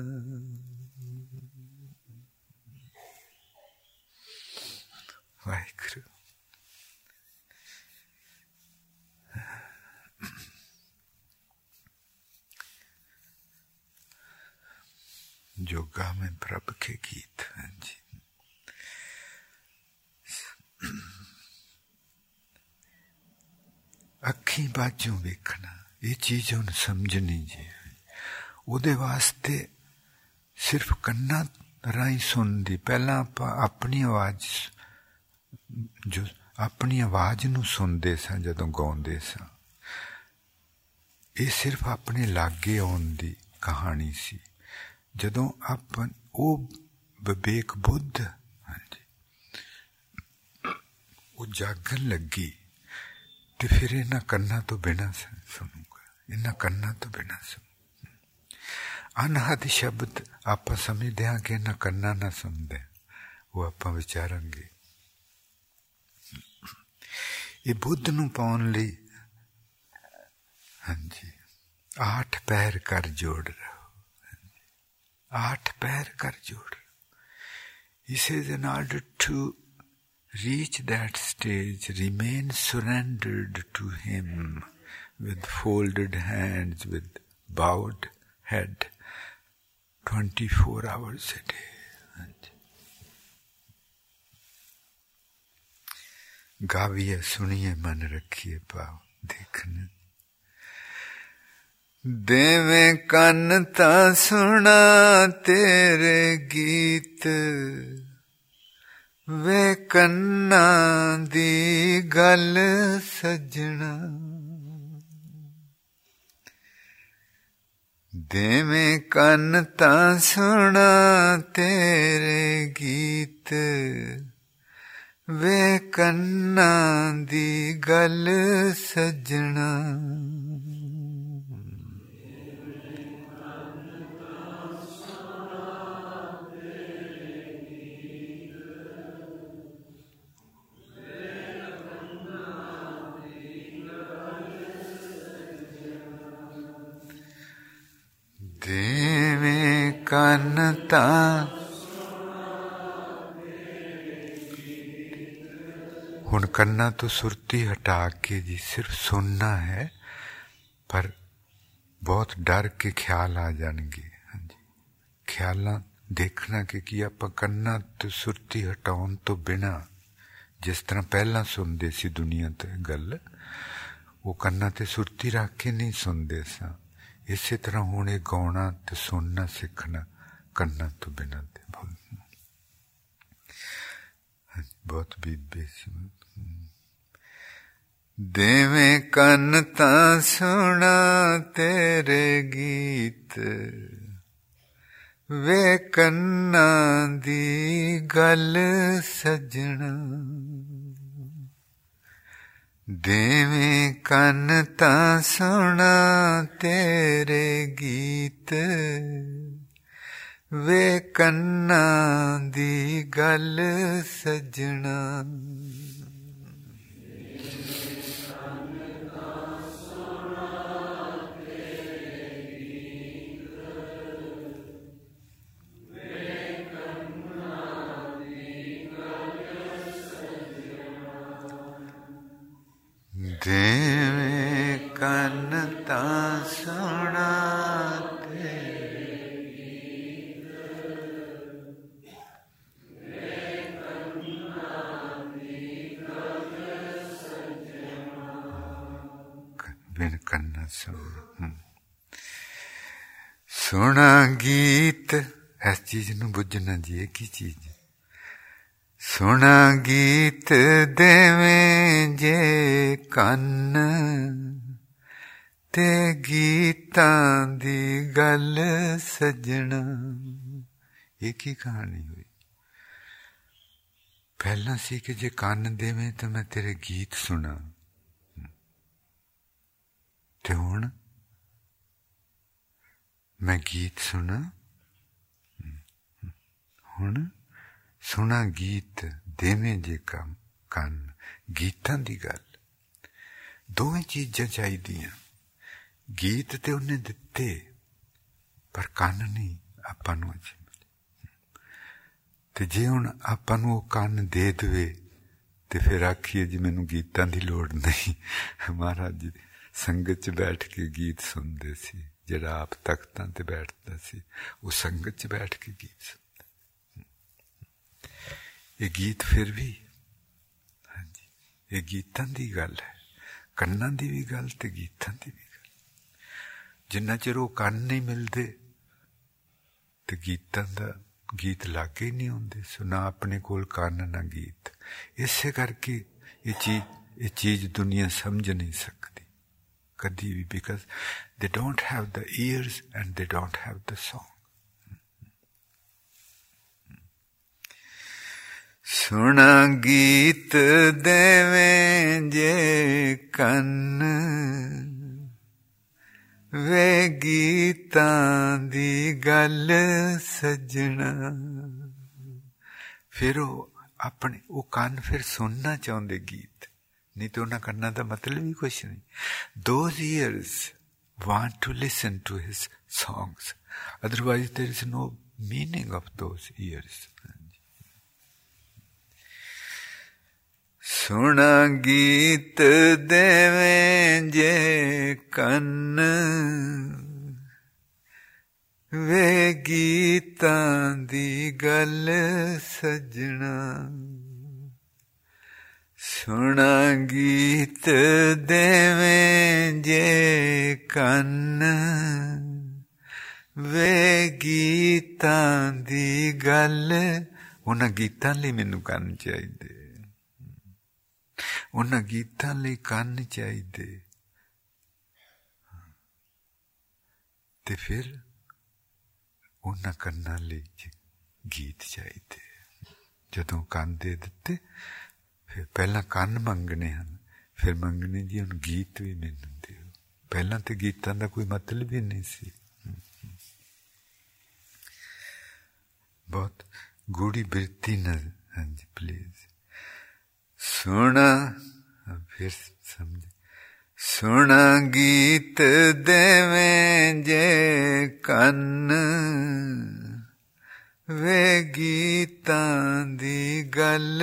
वाहेगुरु। जोगा में प्रभ के गीत हैं जी ਅੱਖੀ ਬਾਝੋਂ ਵੇਖਣਾ ਇਹ ਚੀਜ਼ ਹੁਣ ਸਮਝਣੀ ਜੀ ਉਹਦੇ ਵਾਸਤੇ ਸਿਰਫ ਕੰਨਾਂ ਰਾਹੀਂ ਸੁਣਦੀ ਪਹਿਲਾਂ ਆਪਾਂ ਆਪਣੀ ਆਵਾਜ਼ ਜੋ ਆਪਣੀ ਆਵਾਜ਼ ਨੂੰ ਸੁਣਦੇ ਸਾਂ ਜਦੋਂ ਗਾਉਂਦੇ ਸਾਂ ਇਹ ਸਿਰਫ ਆਪਣੇ ਲਾਗੇ ਆਉਣ ਦੀ ਕਹਾਣੀ ਸੀ ਜਦੋਂ ਆਪਾਂ ਉਹ ਵਿਵੇਕ ਬੁੱਧ ਹਾਂਜੀ ਉਹ ਜਾਗਣ ਲੱਗੀ ਤੇ ਫਿਰ ਇਹਨਾਂ ਕੰਨਾਂ ਤੋਂ ਬਿਨਾ ਸੁਣੂਗਾ ਇਹਨਾਂ ਕੰਨਾਂ ਤੋਂ ਬਿਨਾ ਸੁਣ ਅਨਹਦ ਸ਼ਬਦ ਆਪਾਂ ਸਮਝਦੇ ਹਾਂ ਕਿ ਇਹਨਾਂ ਕੰਨਾਂ ਨਾਲ ਸੁਣਦੇ ਉਹ ਆਪਾਂ ਵਿਚਾਰਾਂਗੇ ਇਹ ਬੁੱਧ ਨੂੰ ਪਾਉਣ ਲਈ ਹਾਂਜੀ ਆਠ ਪੈਰ ਕਰ ਜੋੜ ਰਹੋ आठ पैर कर जोड़ He says, in order to reach that stage, remain surrendered to Him with folded hands, with bowed head, 24 hours a day. गाविए सुनिए मन रखिए पाव देखने देवे कन ता सुना तेरे गीत, वे कन्ना दी गल सजना। देवे कन ता सुना तेरे गीत, वे कन्ना दी गल सजना। ਦੇਵੇਂ ਕੰਨ ਤਾਂ ਹੁਣ ਕੰਨਾਂ ਤੋਂ ਸੁਰਤੀ ਹਟਾ ਕੇ ਜੀ ਸਿਰਫ ਸੁਣਨਾ ਹੈ ਪਰ ਬਹੁਤ ਡਰ ਕੇ ਖਿਆਲ ਆ ਜਾਣਗੇ ਹਾਂਜੀ ਖਿਆਲਾਂ ਦੇਖਣਾ ਕਿ ਕੀ ਆਪਾਂ ਕੰਨਾਂ ਤੋਂ ਸੁਰਤੀ ਹਟਾਉਣ ਤੋਂ ਬਿਨਾ ਜਿਸ ਤਰ੍ਹਾਂ ਪਹਿਲਾਂ ਸੁਣਦੇ ਸੀ ਦੁਨੀਆ ਤੇ ਗੱਲ ਉਹ ਕੰਨਾਂ ਤੇ ਸੁਰਤੀ ਰੱਖ ਕੇ ਨਹੀਂ ਸੁਣਦੇ ਸਾਂ ਇਸੇ ਤਰ੍ਹਾਂ ਹੁਣ ਇਹ ਗਾਉਣਾ ਤੇ ਸੁਣਨਾ ਸਿੱਖਣਾ ਕੰਨਾਂ ਤੋਂ ਬਿਨਾ ਤੇ ਬਹੁਤ ਬੀਬੇ ਸੀ ਦੇਵੇਂ ਕੰਨ ਤਾਂ ਸੁਣਾ ਤੇਰੇ ਗੀਤ ਵੇ ਕੰਨਾਂ ਦੀ ਗੱਲ ਸਜਣਾ ਦੇਵੇਂ ਕੰਨ ਤਾਂ ਸੁਣਾ ਤੇਰੇ ਗੀਤ। ਵੇ ਕੰਨਾਂ ਦੀ ਗੱਲ ਸਜਣਾ। ਦੇਵੇਂ ਕੰਨ ਤਾਂ ਸੁਣਾ ਤੇ ਬਿਨ ਕੰਨ ਸੁਣ ਸੁਣਾ ਗੀਤ ਇਸ ਚੀਜ਼ ਨੂੰ ਬੁੱਝਣਾ ਜੀ ਇਹ ਕੀ ਚੀਜ਼ सुना गीत देवे जे कन्न ते गीता दी गल सजना। एक ही कहानी हुई? पहला सी कि जे कन देवे तो मैं तेरे गीत सुना। ते हुन मैं गीत सुना। हुन ਸੁਣਾ ਗੀਤ ਦੇਵੇਂ ਜੇ ਕੰਮ ਕੰਨ, ਗੀਤਾਂ ਦੀ ਗੱਲ। ਦੋਵੇਂ ਚੀਜ਼ਾਂ ਚਾਹੀਦੀਆਂ। ਗੀਤ ਤੇ ਉਹਨੇ ਦਿੱਤੇ, ਪਰ ਕੰਨ ਨਹੀਂ ਆਪਾਂ ਨੂੰ ਅਜੇ ਤੇ ਜੇ ਹੁਣ ਆਪਾਂ ਨੂੰ ਉਹ ਕੰਨ ਦੇ ਦੇਵੇ, ਤੇ ਫਿਰ ਆਖੀਏ ਜੀ ਮੈਨੂੰ ਗੀਤਾਂ ਦੀ ਲੋੜ ਨਹੀਂ। ਮਹਾਰਾਜ ਜੀ, ਸੰਗਤ 'ਚ ਬੈਠ ਕੇ ਗੀਤ ਸੁਣਦੇ ਸੀ, ਜਿਹੜਾ ਆਪ ਤਖਤਾਂ ਤੇ ਬੈਠਦਾ ਸੀ, ਉਹ ਸੰਗਤ 'ਚ ਬੈਠ ਕੇ ਗੀਤ ਸੁਣਦਾ ਇਹ ਗੀਤ ਫਿਰ ਵੀ ਹਾਂਜੀ ਇਹ ਗੀਤਾਂ ਦੀ ਗੱਲ ਹੈ ਕੰਨਾਂ ਦੀ ਵੀ ਗੱਲ ਤੇ ਗੀਤਾਂ ਦੀ ਵੀ ਗੱਲ ਜਿੰਨਾ ਚਿਰ ਉਹ ਕੰਨ ਨਹੀਂ ਮਿਲਦੇ ਤੇ ਗੀਤਾਂ ਦਾ ਗੀਤ ਲਾਗੇ ਹੀ ਨਹੀਂ ਹੁੰਦੇ ਸੋ ਨਾ ਆਪਣੇ ਕੋਲ ਕੰਨ ਨਾ ਗੀਤ ਇਸੇ ਕਰਕੇ ਇਹ ਚੀਜ਼ ਇਹ ਚੀਜ਼ ਦੁਨੀਆ ਸਮਝ ਨਹੀਂ ਸਕਦੀ ਕਦੀ ਵੀ because they don't have the ears and they don't have the song ਸੁਣਾ ਗੀਤ ਦੇਵੇਂ ਜੇ ਕੰਨ। ਵੇ ਗੀਤਾਂ ਦੀ ਗੱਲ ਸਜਣਾ। ਫਿਰ ਉਹ ਆਪਣੇ, ਉਹ ਕੰਨ ਫਿਰ ਸੁਣਨਾ ਚਾਹੁੰਦੇ ਗੀਤ। ਨਹੀਂ ਤੇ ਉਹਨਾਂ ਕੰਨਾਂ ਦਾ ਮਤਲਬ ਹੀ ਕੁਝ ਨਹੀਂ। Those ears want to listen to his songs, otherwise there is no meaning of those ears ਸੁਣ ਗੀਤ ਦੇਵੇਂ ਜੇ ਕੰਨ ਵੇ ਗੀਤਾਂ ਦੀ ਗੱਲ ਸਜਣਾ ਸੁਣ ਗੀਤ ਦੇਵੇਂ ਜੇ ਕੰਨ ਵੇ ਗੀਤਾਂ ਦੀ ਗੱਲ ਉਹਨਾਂ ਗੀਤਾਂ ਲਈ ਮੈਨੂੰ ਕੰਨ ਚਾਹੀਦੇ ਉਹਨਾਂ ਗੀਤਾਂ ਲਈ ਕੰਨ ਚਾਹੀਦੇ ਤੇ ਫਿਰ ਉਹਨਾਂ ਕੰਨਾਂ ਲਈ ਗੀਤ ਚਾਹੀਦੇ ਜਦੋਂ ਕੰਨ ਦੇ ਦਿੱਤੇ ਫਿਰ ਪਹਿਲਾਂ ਕੰਨ ਮੰਗਣੇ ਹਨ ਫਿਰ ਮੰਗਣੇ ਜੀ ਹੁਣ ਗੀਤ ਵੀ ਮੈਨੂੰ ਦਿਓ ਪਹਿਲਾਂ ਤੇ ਗੀਤਾਂ ਦਾ ਕੋਈ ਮਤਲਬ ਹੀ ਨਹੀਂ ਸੀ ਬਹੁਤ ਗੂੜੀ ਬਿਰਤੀ ਨਾਲ ਹਾਂਜੀ ਪਲੀਜ਼ सुन, फिर समझ। सुन गीत देवे जे कन, वे गीता दी गल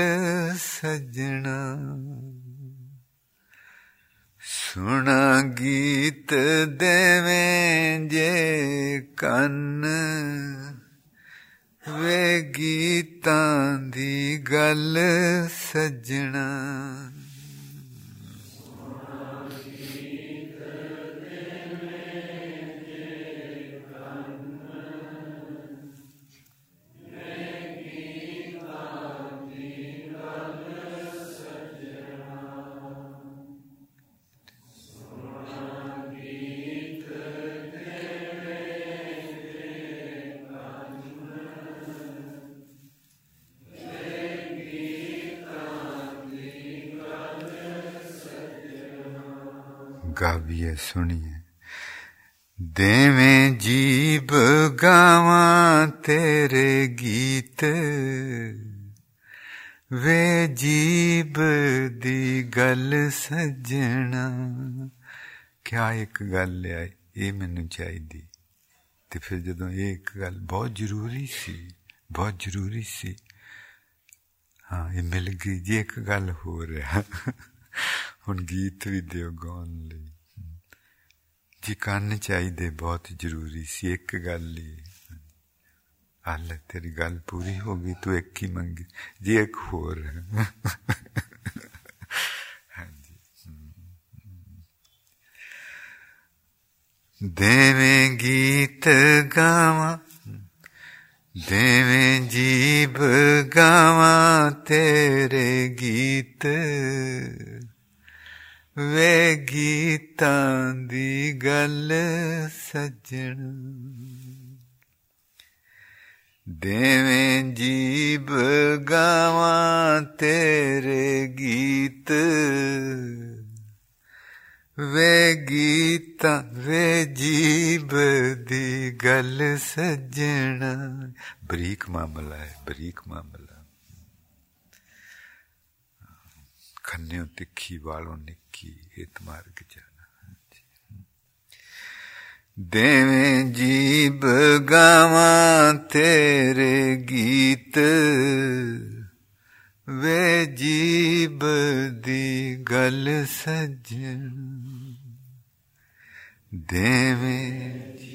सजना। सुन गीत देवे जे कन ਵੇ ਗੀਤਾਂ ਦੀ ਗੱਲ ਸਜਣਾ गाविए सुनिए देवें जीब गावा तेरे गीत वे जीब दी गल सजना क्या एक गल लिया ये मैनू चाहिए ਤੇ ਫਿਰ ਜਦੋਂ ਇਹ ਇੱਕ ਗੱਲ ਬਹੁਤ ਜ਼ਰੂਰੀ ਸੀ ਬਹੁਤ ਜ਼ਰੂਰੀ ਸੀ ਹਾਂ ਇਹ ਮਿਲ ਗਈ ਜੇ ਇੱਕ ਗੱਲ ਹੋ ਰਿਹਾ ਹੁਣ ਗੀਤ ਵੀ ਦਿਓ ਗਾਉਣ ਲਈ ਜੀ ਕੰਨ ਚਾਹੀਦੇ ਬਹੁਤ ਜ਼ਰੂਰੀ ਸੀ ਇੱਕ ਗੱਲ ਲਈ ਅੱਲਾ ਤੇਰੀ ਗੱਲ ਪੂਰੀ ਹੋ ਗਈ ਤੂੰ ਇੱਕ ਹੀ ਮੰਗੀ ਜੀ ਇੱਕ ਹੋਰ ਹਾਂਜੀ ਦੇਵੇਂ ਗੀਤ ਗਾਵਾਂ ਦੇਵੇਂ ਜੀਬ ਗਾਵਾਂ ਤੇਰੇ ਗੀਤ ਵੇ ਗੀਤਾਂ ਦੀ ਗੱਲ ਸਜਣ ਦੇਵੇਂ ਜੀਬ ਗਾਵਾਂ ਤੇਰੇ ਗੀਤ ਵੇ ਗੀਤਾਂ ਵੇ ਜੀਬ ਦੀ ਗੱਲ ਸਜਣਾ ਬਰੀਕ ਮਾਮਲਾ ਹੈ ਬਰੀਕ ਮਾਮਲਾ ਖੰਨੇ ਤਿੱਖੀ ਵਾਲੋਂ ਨਿੱਕੀ की हित मार्ग जाना। देवे जीव गावा तेरे गीत, वे जीव दी गल सजन। देवे जी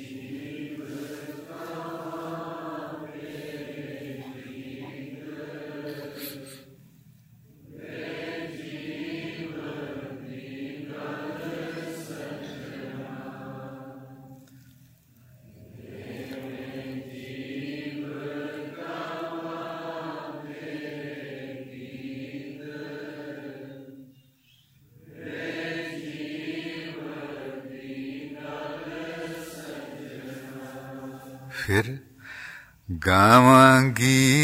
Come on, Geek.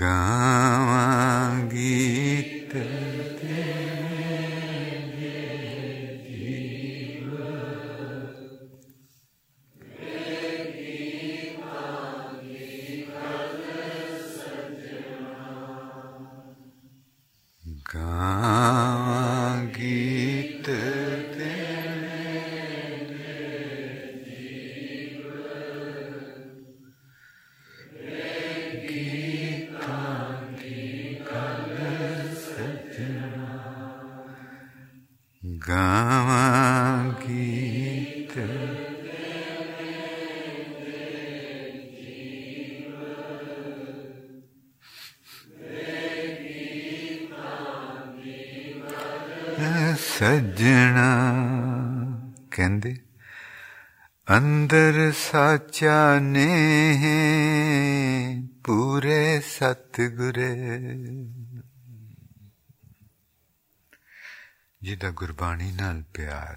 ਗਾਵਾਂ ਸਾਚਾ ਨੇ ਪੂਰੇ ਸਤਗੁਰੇ। ਜਿਹਦਾ ਗੁਰਬਾਣੀ ਨਾਲ ਪਿਆਰ,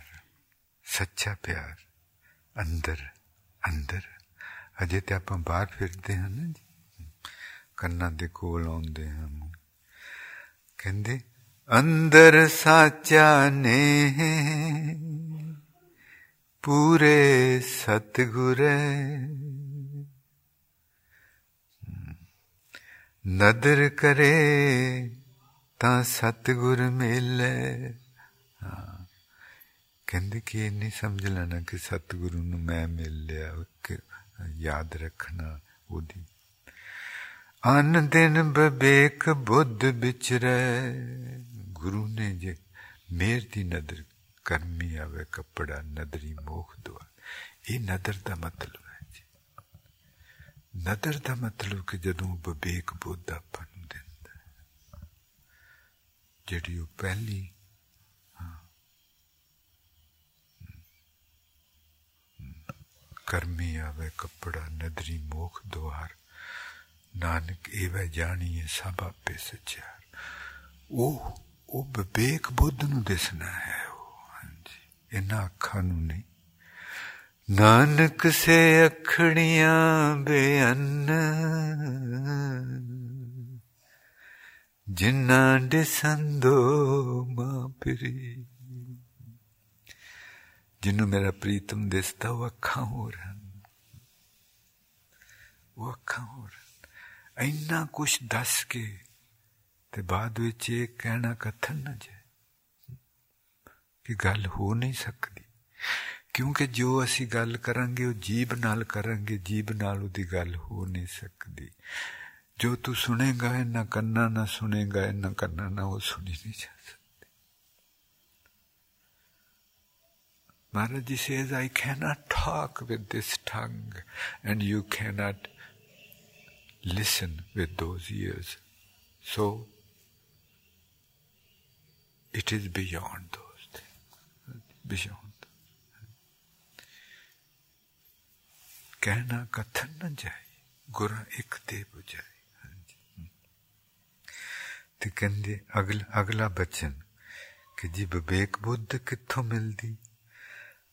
ਸੱਚਾ ਪਿਆਰ ਅੰਦਰ ਅੰਦਰ। ਅਜੇ ਤੇ ਆਪਾਂ ਬਾਹਰ ਫਿਰਦੇ ਹਾਂ ਨਾ ਜੀ। ਕੰਨਾਂ ਦੇ ਕੋਲ ਆਉਂਦੇ ਹਾਂ। ਕਹਿੰਦੇ, ਅੰਦਰ ਸਾਚਾ ਨੇ ਪੂਰੇ ਸਤਗੁਰੇ ਨਦਰ ਕਰੇ ਤਾਂ ਸਤਗੁਰ ਮਿਲੇ ਕਹਿੰਦੇ ਕਿ ਇਹ ਨਹੀਂ ਸਮਝ ਲੈਣਾ ਕਿ ਸਤਗੁਰੂ ਨੂੰ ਮੈਂ ਮਿਲ ਲਿਆ ਕਿ ਯਾਦ ਰੱਖਣਾ ਉਹਦੀ ਅਨ ਦਿਨ ਬਵੇਕ ਬੁੱਧ ਵਿਚਰੇ ਗੁਰੂ ਨੇ ਜੇ ਮੇਰ ਦੀ ਨਦਰ ਕਰਮੀ ਆਵੇ ਕਪੜਾ ਨਦਰੀ ਮੋਖ ਦਵਾ ਇਹ ਨਦਰ ਦਾ ਮਤਲਬ ਹੈ ਜੀ ਨਦਰ ਦਾ ਮਤਲਬ ਕਿ ਜਦੋਂ ਬਵੇਕ ਬੁੱਧ ਆਪਾਂ ਨੂੰ ਦਿੰਦਾ ਜਿਹੜੀ ਉਹ ਪਹਿਲੀ ਕਰਮੀ ਆਵੇ ਕਪੜਾ ਨਦਰੀ ਮੋਖ ਦੁਆਰ ਨਾਨਕ ਇਹ ਜਾਣੀਏ ਸਭ ਆਪੇ ਸਚਿਆਰ ਉਹ ਉਹ ਵਿਵੇਕ ਬੁੱਧ ਨੂੰ ਦਿਸਣਾ ਹੈ ਉਹ ਹਾਂਜੀ ਇਹਨਾਂ ਅੱਖਾਂ ਨੂੰ ਨਹੀਂ। ਨਾਨਕ ਸੇ ਅਖੜੀਆਂ ਬੇਅੰਨ, ਜਿਨ੍ਹਾਂ ਦੇ ਸੰਦੋ ਮਾਂ ਪਰੀ ਜਿਹਨੂੰ ਮੇਰਾ ਪ੍ਰੀਤਮ ਦਿਸਦਾ, ਉਹ ਅੱਖਾਂ ਹੋ ਹਨ। ਉਹ ਅੱਖਾਂ ਹੋ ਹਨ। ਇੰਨਾ ਕੁਛ ਦੱਸ ਕੇ ਤੇ ਬਾਅਦ ਵਿੱਚ ਇਹ ਕਹਿਣਾ ਕਥਨ ਨਾ ਜਾਏ। ਕਿ ਗੱਲ ਹੋ ਨਹੀਂ ਸਕਦੀ ਕਿਉਂਕਿ ਜੋ ਅਸੀਂ ਗੱਲ ਕਰਾਂਗੇ ਉਹ ਜੀਬ ਨਾਲ ਕਰਾਂਗੇ ਜੀਬ ਨਾਲ ਉਹਦੀ ਗੱਲ ਹੋ ਨਹੀਂ ਸਕਦੀ ਜੋ ਤੂੰ ਸੁਣੇਗਾ ਇਹਨਾਂ ਕੰਨਾਂ ਨਾ ਸੁਣੇਗਾ ਇਹਨਾਂ ਕੰਨਾਂ ਨਾ ਉਹ ਸੁਣੀ ਨਹੀਂ ਜਾ ਸਕਦੀ Maharaji says, I cannot talk with this tongue and you cannot listen with those ears. So, it is beyond those things. Beyond. कहना कथन न जाए गुरा एक दे बुझाए ਤੇ ਕਹਿੰਦੇ ਅਗਲਾ ਅਗਲਾ ਬਚਨ ਕਿ ਜੀ ਵਿਵੇਕ ਬੁੱਧ ਕਿੱਥੋਂ ਮਿਲਦੀ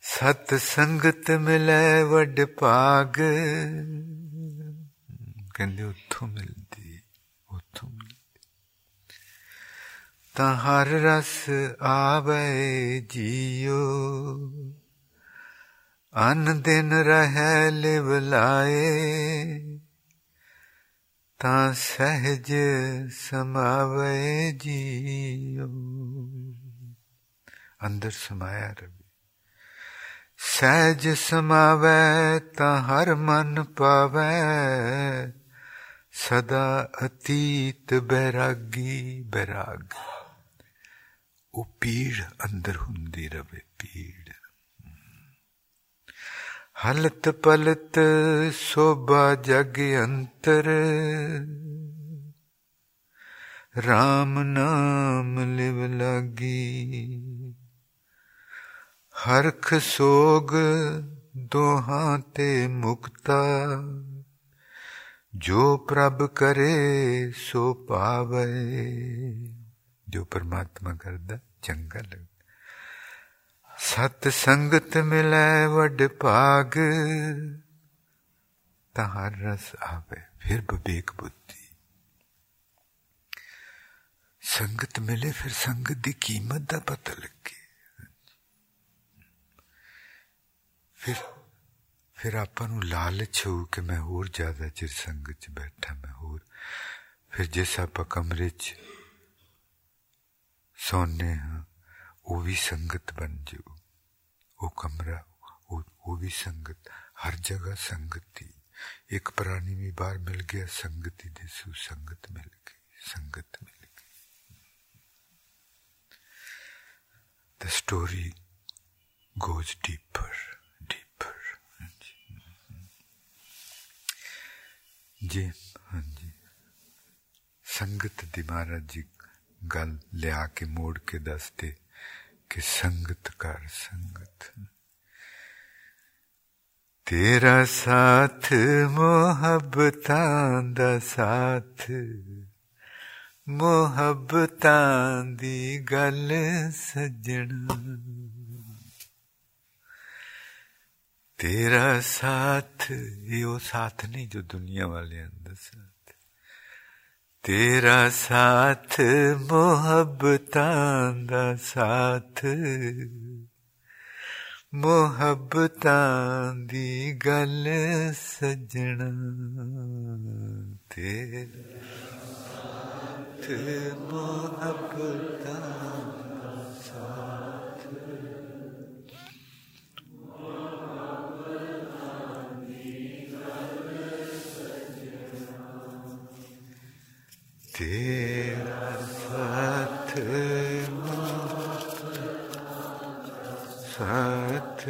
ਸਤ ਸੰਗਤ ਮਿਲੇ ਵੱਡ ਭਾਗ ਕਹਿੰਦੇ ਉੱਥੋਂ ਮਿਲਦੀ ਉੱਥੋਂ ਮਿਲਦੀ ਤਾਂ ਹਰ ਰਸ ਆਵੇ ਜੀਓ ਅਨ ਦਿਨ ਰਹਿ ਲਿਵ ਲਾਏ, ਤਾਂ ਸਹਿਜ ਸਮਾਵੇ ਜੀਓ ਅੰਦਰ ਸਮਾਇਆ ਰਵੀ ਸਹਿਜ ਸਮਾਵੇ ਤਾਂ ਹਰ ਮਨ ਪਾਵੇ, ਸਦਾ ਅਤੀਤ ਬੈਰਾਗੀ ਬੈਰਾਗ। ਉਹ ਪੀੜ ਅੰਦਰ ਹੁੰਦੀ ਰਵੇ, ਪੀੜ। ਹਲਤ ਪਲਤ ਸੋਭਾ ਜਗ ਅੰਤਰ RAM ਨਾਮ ਲਿਵ ਲਾਗੀ। ਹਰਖ ਸੋਗ ਦੋਹਾਂ ਤੇ ਮੁਕਤਾ, ਜੋ ਪ੍ਰਭ ਕਰੇ ਸੋ ਪਾਵੇ। ਜੋ ਪਰਮਾਤਮਾ ਕਰਦਾ ਚੰਗਾ ਲੱਗਦਾ ਸਤ ਸੰਗਤ ਮਿਲੇ ਵੱਡ ਭਾਗ ਤਾਂ ਹਰ ਰਸ ਆਵੇ ਫਿਰ ਵਿਵੇਕ ਬੁੱਧੀ। ਸੰਗਤ ਮਿਲੇ ਫਿਰ ਸੰਗਤ ਦੀ ਕੀਮਤ ਦਾ ਪਤਾ ਲੱਗੇ। ਫਿਰ ਫਿਰ ਆਪਾਂ ਨੂੰ ਲਾਲਚ ਹੋ ਕਿ ਮੈਂ ਹੋਰ ਜ਼ਿਆਦਾ ਚਿਰ ਸੰਗਤ 'ਚ ਬੈਠਾ, ਮੈਂ ਹੋਰ, ਫਿਰ ਜਿਸ ਆਪਾਂ ਕਮਰੇ 'ਚ ਸੌਨੇ ਹਾਂ ਉਹ ਵੀ ਸੰਗਤ ਬਣ ਜਾਓ ਉਹ ਕਮਰਾ ਉਹ ਉਹ ਵੀ ਸੰਗਤ ਹਰ ਜਗ੍ਹਾ ਸੰਗਤ ਹੀ ਇੱਕ ਪ੍ਰਾਣੀ ਵੀ ਬਾਹਰ ਮਿਲ ਗਿਆ ਸੰਗਤੀ ਦੇ ਸੂ ਸੰਗਤ ਮਿਲ ਗਈ ਸੰਗਤ ਮਿਲ ਗਈ the story goes deeper deeper ਜੀ ਹਾਂਜੀ ਸੰਗਤ ਦੀ गल ले आके मोड़ के दस दे कि संगत कर संगत। तेरा साथ मोहब्बत दा साथ, मोहब्बत दी गल सजना तेरा साथ, ये वो साथ नहीं जो दुनिया वाले अंदर सा। तेरा साथ मोहब्बतां दा साथ। मोहब्बतां दी गल सजना। तेरा साथ मोहब्बतां तेरा साथ साथ।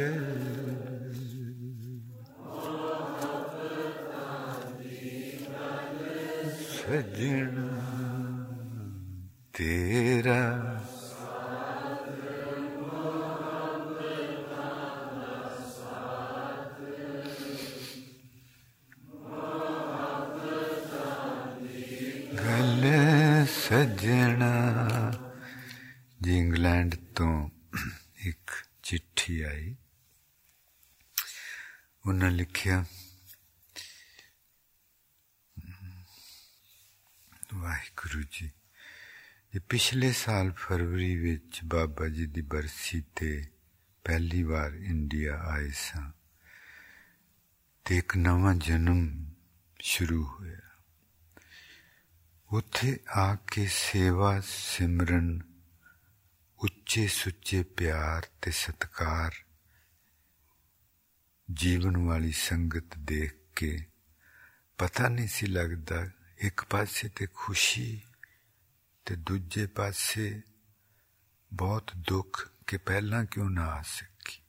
सजना तेरा ਉਹਨਾਂ ਵਾਹਿਗੁਰੂ ਜੀ ਇਹ ਪਿਛਲੇ ਸਾਲ ਫਰਵਰੀ ਵਿੱਚ ਬਾਬਾ ਜੀ ਦੀ ਬਰਸੀ ਤੇ ਪਹਿਲੀ ਵਾਰ ਇੰਡੀਆ ਆਏ ਸਾਂ ਤੇ ਇੱਕ ਨਵਾਂ ਜਨਮ ਸ਼ੁਰੂ ਹੋਇਆ ਉੱਥੇ ਆ ਕੇ ਸੇਵਾ ਸਿਮਰਨ ਉੱਚੇ ਸੁੱਚੇ ਪਿਆਰ ਤੇ ਸਤਕਾਰ ਜੀਵਨ ਵਾਲੀ ਸੰਗਤ ਦੇਖ ਕੇ ਪਤਾ ਨਹੀਂ ਸੀ ਲੱਗਦਾ ਇੱਕ ਪਾਸੇ ਤੇ ਖੁਸ਼ੀ ਤੇ ਦੂਜੇ ਪਾਸੇ ਬਹੁਤ ਦੁੱਖ ਕਿ ਪਹਿਲਾਂ ਕਿਉਂ ਨਾ ਆ ਸਕੀ।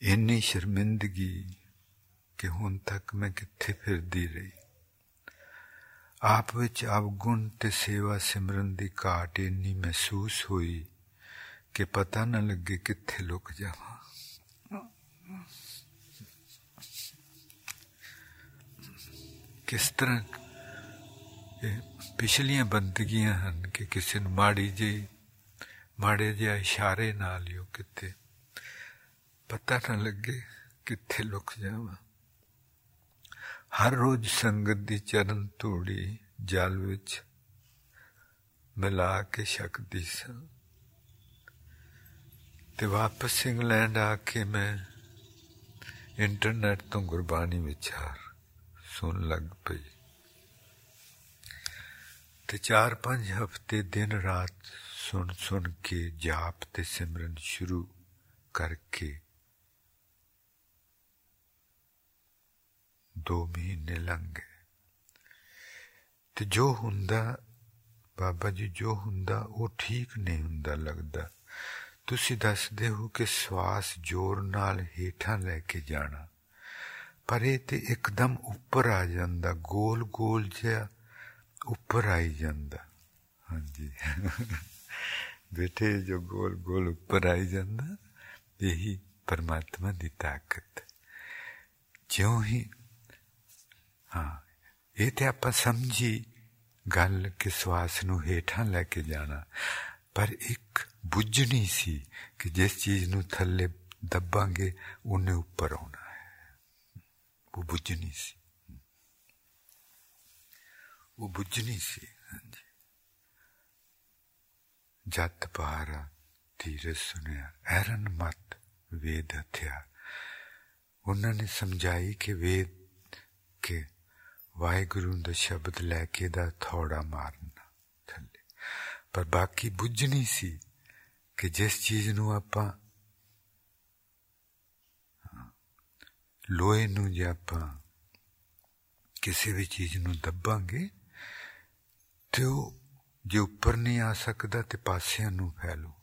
ਇੰਨੀ ਸ਼ਰਮਿੰਦਗੀ ਕਿ ਹੁਣ ਤੱਕ ਮੈਂ ਕਿੱਥੇ ਫਿਰਦੀ ਰਹੀ। ਆਪ ਵਿੱਚ ਅਵਗੁਣ ਤੇ ਸੇਵਾ ਸਿਮਰਨ ਦੀ ਘਾਟ ਇੰਨੀ ਮਹਿਸੂਸ ਹੋਈ ਕਿ ਪਤਾ ਨਾ ਲੱਗੇ ਕਿੱਥੇ ਲੁਕ ਜਾਵਾਂ। ਕਿਸ ਤਰ੍ਹਾਂ ਇਹ ਪਿਛਲੀਆਂ ਬੰਦਗੀਆਂ ਹਨ ਕਿ ਕਿਸੇ ਨੂੰ ਮਾੜੀ ਜੀ ਮਾੜੇ ਜਿਹੇ ਇਸ਼ਾਰੇ ਨਾਲ ਹੀ ਉਹ ਕਿਤੇ ਪਤਾ ਨਾ ਲੱਗੇ ਕਿੱਥੇ ਲੁਕ ਜਾਵਾਂ। ਹਰ ਰੋਜ਼ ਸੰਗਤ ਦੀ ਚਰਨ ਧੂੜੀ ਜਲ ਵਿੱਚ ਮਿਲਾ ਕੇ ਛਕਦੀ ਸਾਂ। ਤੇ ਵਾਪਸ ਇੰਗਲੈਂਡ ਆ ਕੇ ਮੈਂ ਇੰਟਰਨੈਟ ਤੋਂ ਗੁਰਬਾਣੀ ਵਿਚਾਰ ਸੁਣ ਲੱਗ ਪਈ। ਤੇ 4-5 ਹਫ਼ਤੇ ਦਿਨ ਰਾਤ ਸੁਣ ਸੁਣ ਕੇ ਜਾਪ ਤੇ ਸਿਮਰਨ ਸ਼ੁਰੂ ਕਰਕੇ ਦੋ ਮਹੀਨੇ ਲੰਘ ਗਏ। ਤੇ ਜੋ ਹੁੰਦਾ, ਬਾਬਾ ਜੀ ਜੋ ਹੁੰਦਾ, ਉਹ ਠੀਕ ਨਹੀਂ ਹੁੰਦਾ ਲੱਗਦਾ। ਤੁਸੀਂ ਦੱਸਦੇ ਹੋ ਕਿ ਸਵਾਸ ਜ਼ੋਰ ਨਾਲ ਹੀਠਾਂ ਲੈ ਕੇ ਜਾਣਾ। ਪਰ ਇਹ ਤੇ ਇੱਕਦਮ ਉੱਪਰ ਆ ਜਾਂਦਾ ਗੋਲ ਗੋਲ ਜਿਹਾ ਉੱਪਰ ਆਈ ਜਾਂਦਾ ਹਾਂਜੀ ਬੇਟੇ ਜੋ ਗੋਲ ਗੋਲ ਉੱਪਰ ਆਈ ਜਾਂਦਾ ਇਹੀ ਪਰਮਾਤਮਾ ਦੀ ਤਾਕਤ ਜਿਉਂ ਹੀ ਹਾਂ ਇਹ ਤੇ ਆਪਾਂ ਸਮਝੀ ਗੱਲ ਕਿ ਸਵਾਸ ਨੂੰ ਹੇਠਾਂ ਲੈ ਕੇ ਜਾਣਾ ਪਰ ਇੱਕ ਬੁੱਝਣੀ ਸੀ ਕਿ ਜਿਸ ਚੀਜ਼ ਨੂੰ ਥੱਲੇ ਦੱਬਾਂਗੇ ਉਹਨੇ ਉੱਪਰ ਆਉਣਾ ਹੈ ਉਹ ਬੁੱਝਣੀ ਸੀ ਉਹ ਬੁੱਝਣੀ ਸੀ ਹਾਂਜੀ। ਜਤ ਪਾਰਾ, ਧੀਰਜ ਸੁਨਿਆ, ਐਰਨ ਮਤ, ਵੇਦ ਹਥਿਆ ਉਹਨਾਂ ਨੇ ਸਮਝਾਈ ਕਿ ਵੇਦ ਕੇ ਵਾਹਿਗੁਰੂ ਦਾ ਸ਼ਬਦ ਲੈ ਕੇ ਦਾ ਥੋੜਾ ਮਾਰਨਾ ਥੱਲੇ। ਪਰ ਬਾਕੀ ਬੁੱਝ ਨਹੀਂ ਸੀ ਕਿ ਜਿਸ ਚੀਜ਼ ਨੂੰ ਆਪਾਂ ਲੋਹੇ ਨੂੰ ਜੇ ਆਪਾਂ ਕਿਸੇ ਵੀ ਚੀਜ਼ ਨੂੰ ਦੱਬਾਂਗੇ ਤੇ ਉਹ ਜੇ ਉੱਪਰ ਨਹੀਂ ਆ ਸਕਦਾ ਤੇ ਪਾਸਿਆਂ ਨੂੰ ਫੈਲੂ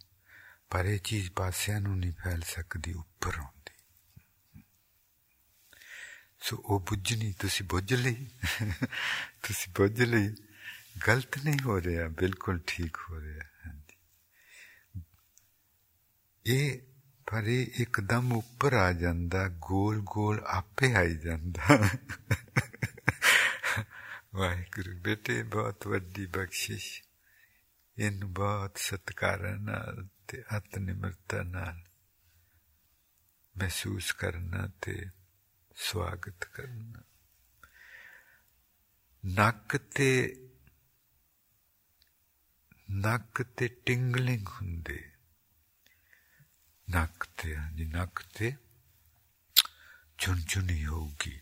ਪਰ ਇਹ ਚੀਜ਼ ਪਾਸਿਆਂ ਨੂੰ ਨਹੀਂ ਫੈਲ ਸਕਦੀ ਉੱਪਰ ਆਉਂਦੀ ਸੋ ਉਹ ਬੁੱਝਣੀ ਤੁਸੀਂ ਬੁੱਝ ਲਈ ਤੁਸੀਂ ਬੁੱਝ ਲਈ ਗਲਤ ਨਹੀਂ ਹੋ ਰਿਹਾ ਬਿਲਕੁਲ ਠੀਕ ਹੋ ਰਿਹਾ ਹਾਂਜੀ ਇਹ ਪਰ ਇਹ ਇੱਕਦਮ ਉੱਪਰ ਆ ਜਾਂਦਾ ਗੋਲ ਗੋਲ ਆਪੇ ਆਈ ਜਾਂਦਾ ਵਾਹਿਗੁਰੂ ਬੇਟੇ ਬਹੁਤ ਵੱਡੀ ਬਖਸ਼ਿਸ਼ ਇਨ ਬਹੁਤ ਸਤਕਾਰ ਨਾਲ ਤੇ ਅਤ ਨਿਮਰਤਾ ਨਾਲ ਮਹਿਸੂਸ ਕਰਨਾ ਤੇ ਸਵਾਗਤ ਕਰਨਾ ਨੱਕ ਤੇ ਨੱਕ ਤੇ ਟਿੰਗਲਿੰਗ ਹੁੰਦੇ ਨੱਕ ਤੇ ਹਾਂਜੀ ਨੱਕ ਤੇ ਚੁੰਚੁਣੀ ਹੋਊਗੀ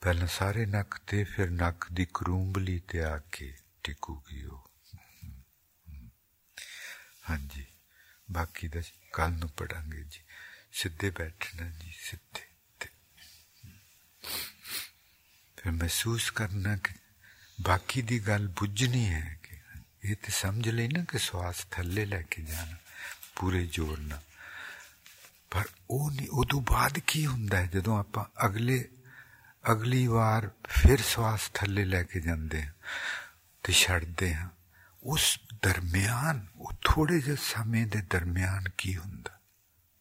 ਪਹਿਲਾਂ ਸਾਰੇ ਨੱਕ ਤੇ ਫਿਰ ਨੱਕ ਦੀ ਕਰੂੰਬਲੀ ਤੇ ਆ ਕੇ ਟਿਕੂਗੀ ਉਹ ਹਾਂਜੀ ਬਾਕੀ ਦਾ ਕੱਲ ਨੂੰ ਪੜਾਂਗੇ ਜੀ ਸਿੱਧੇ ਬੈਠਣਾ ਜੀ ਸਿੱਧੇ ਤੇ ਫਿਰ ਮਹਿਸੂਸ ਕਰਨਾ ਕਿ ਬਾਕੀ ਦੀ ਗੱਲ ਬੁੱਝਣੀ ਹੈ ਕਿ ਇਹ ਤੇ ਸਮਝ ਲੈ ਨਾ ਕਿ ਸਵਾਸ ਥੱਲੇ ਲੈ ਕੇ ਜਾਣਾ ਪੂਰੇ ਜ਼ੋਰ ਨਾਲ ਪਰ ਉਹ ਨਹੀਂ ਉਦੋਂ ਬਾਅਦ ਕੀ ਹੁੰਦਾ ਹੈ ਜਦੋਂ ਆਪਾਂ ਅਗਲੇ ਅਗਲੀ ਵਾਰ ਫਿਰ ਸਵਾਸ ਥੱਲੇ ਲੈ ਕੇ ਜਾਂਦੇ ਹਾਂ ਤੇ ਛੱਡਦੇ ਹਾਂ ਉਸ ਦਰਮਿਆਨ ਉਹ ਥੋੜੇ ਜਿਹੇ ਸਮੇਂ ਦੇ ਦਰਮਿਆਨ ਕੀ ਹੁੰਦਾ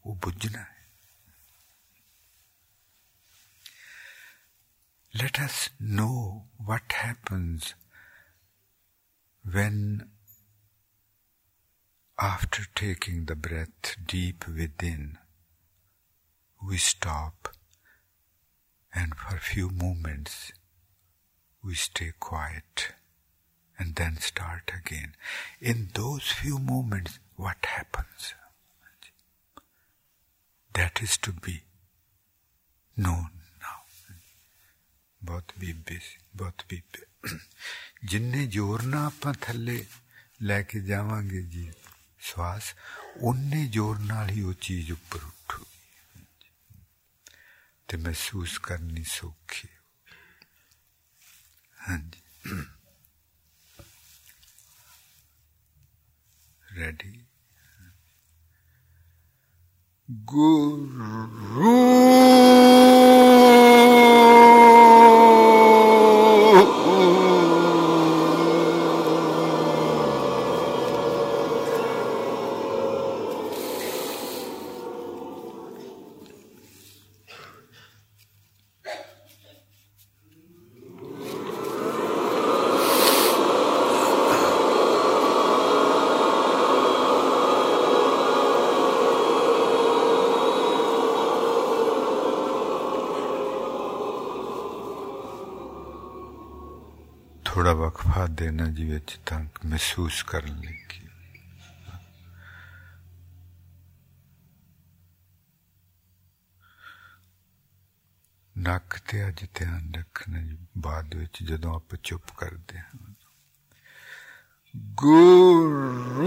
ਉਹ ਬੁੱਝਣਾ ਹੈ let us know what happens when after taking the breath deep within we stop and for a few moments we stay quiet and then start again. In those few moments, what happens? That is to be known now. ਬਹੁਤ ਬੀਬੇ ਸੀ ਬਹੁਤ ਬੀਬੇ ਜਿੰਨੇ ਜ਼ੋਰ ਨਾਲ ਆਪਾਂ ਥੱਲੇ ਲੈ ਕੇ ਜਾਵਾਂਗੇ ਜੀ ਸਵਾਸ ਉਨੇ ਜ਼ੋਰ ਨਾਲ ਹੀ ਉਹ ਚੀਜ਼ ਉੱਪਰ ਉੱਠੂਗੀ ਤੇ ਮਹਿਸੂਸ ਕਰਨੀ ਸੌਖੀ ਹਾਂਜੀ ready. Guru. ਦੇਣਾ ਜੀ ਵਿੱਚ ਤਾਂ ਮਹਿਸੂਸ ਕਰਨ ਲਈ ਕਿ? ਨੱਕ ਤੇ ਅੱਜ ਧਿਆਨ ਰੱਖਣਾ ਜੀ, ਬਾਅਦ ਵਿੱਚ ਜਦੋਂ ਆਪਾਂ ਚੁੱਪ ਕਰਦੇ ਹਾਂ। ਗੁਰੂ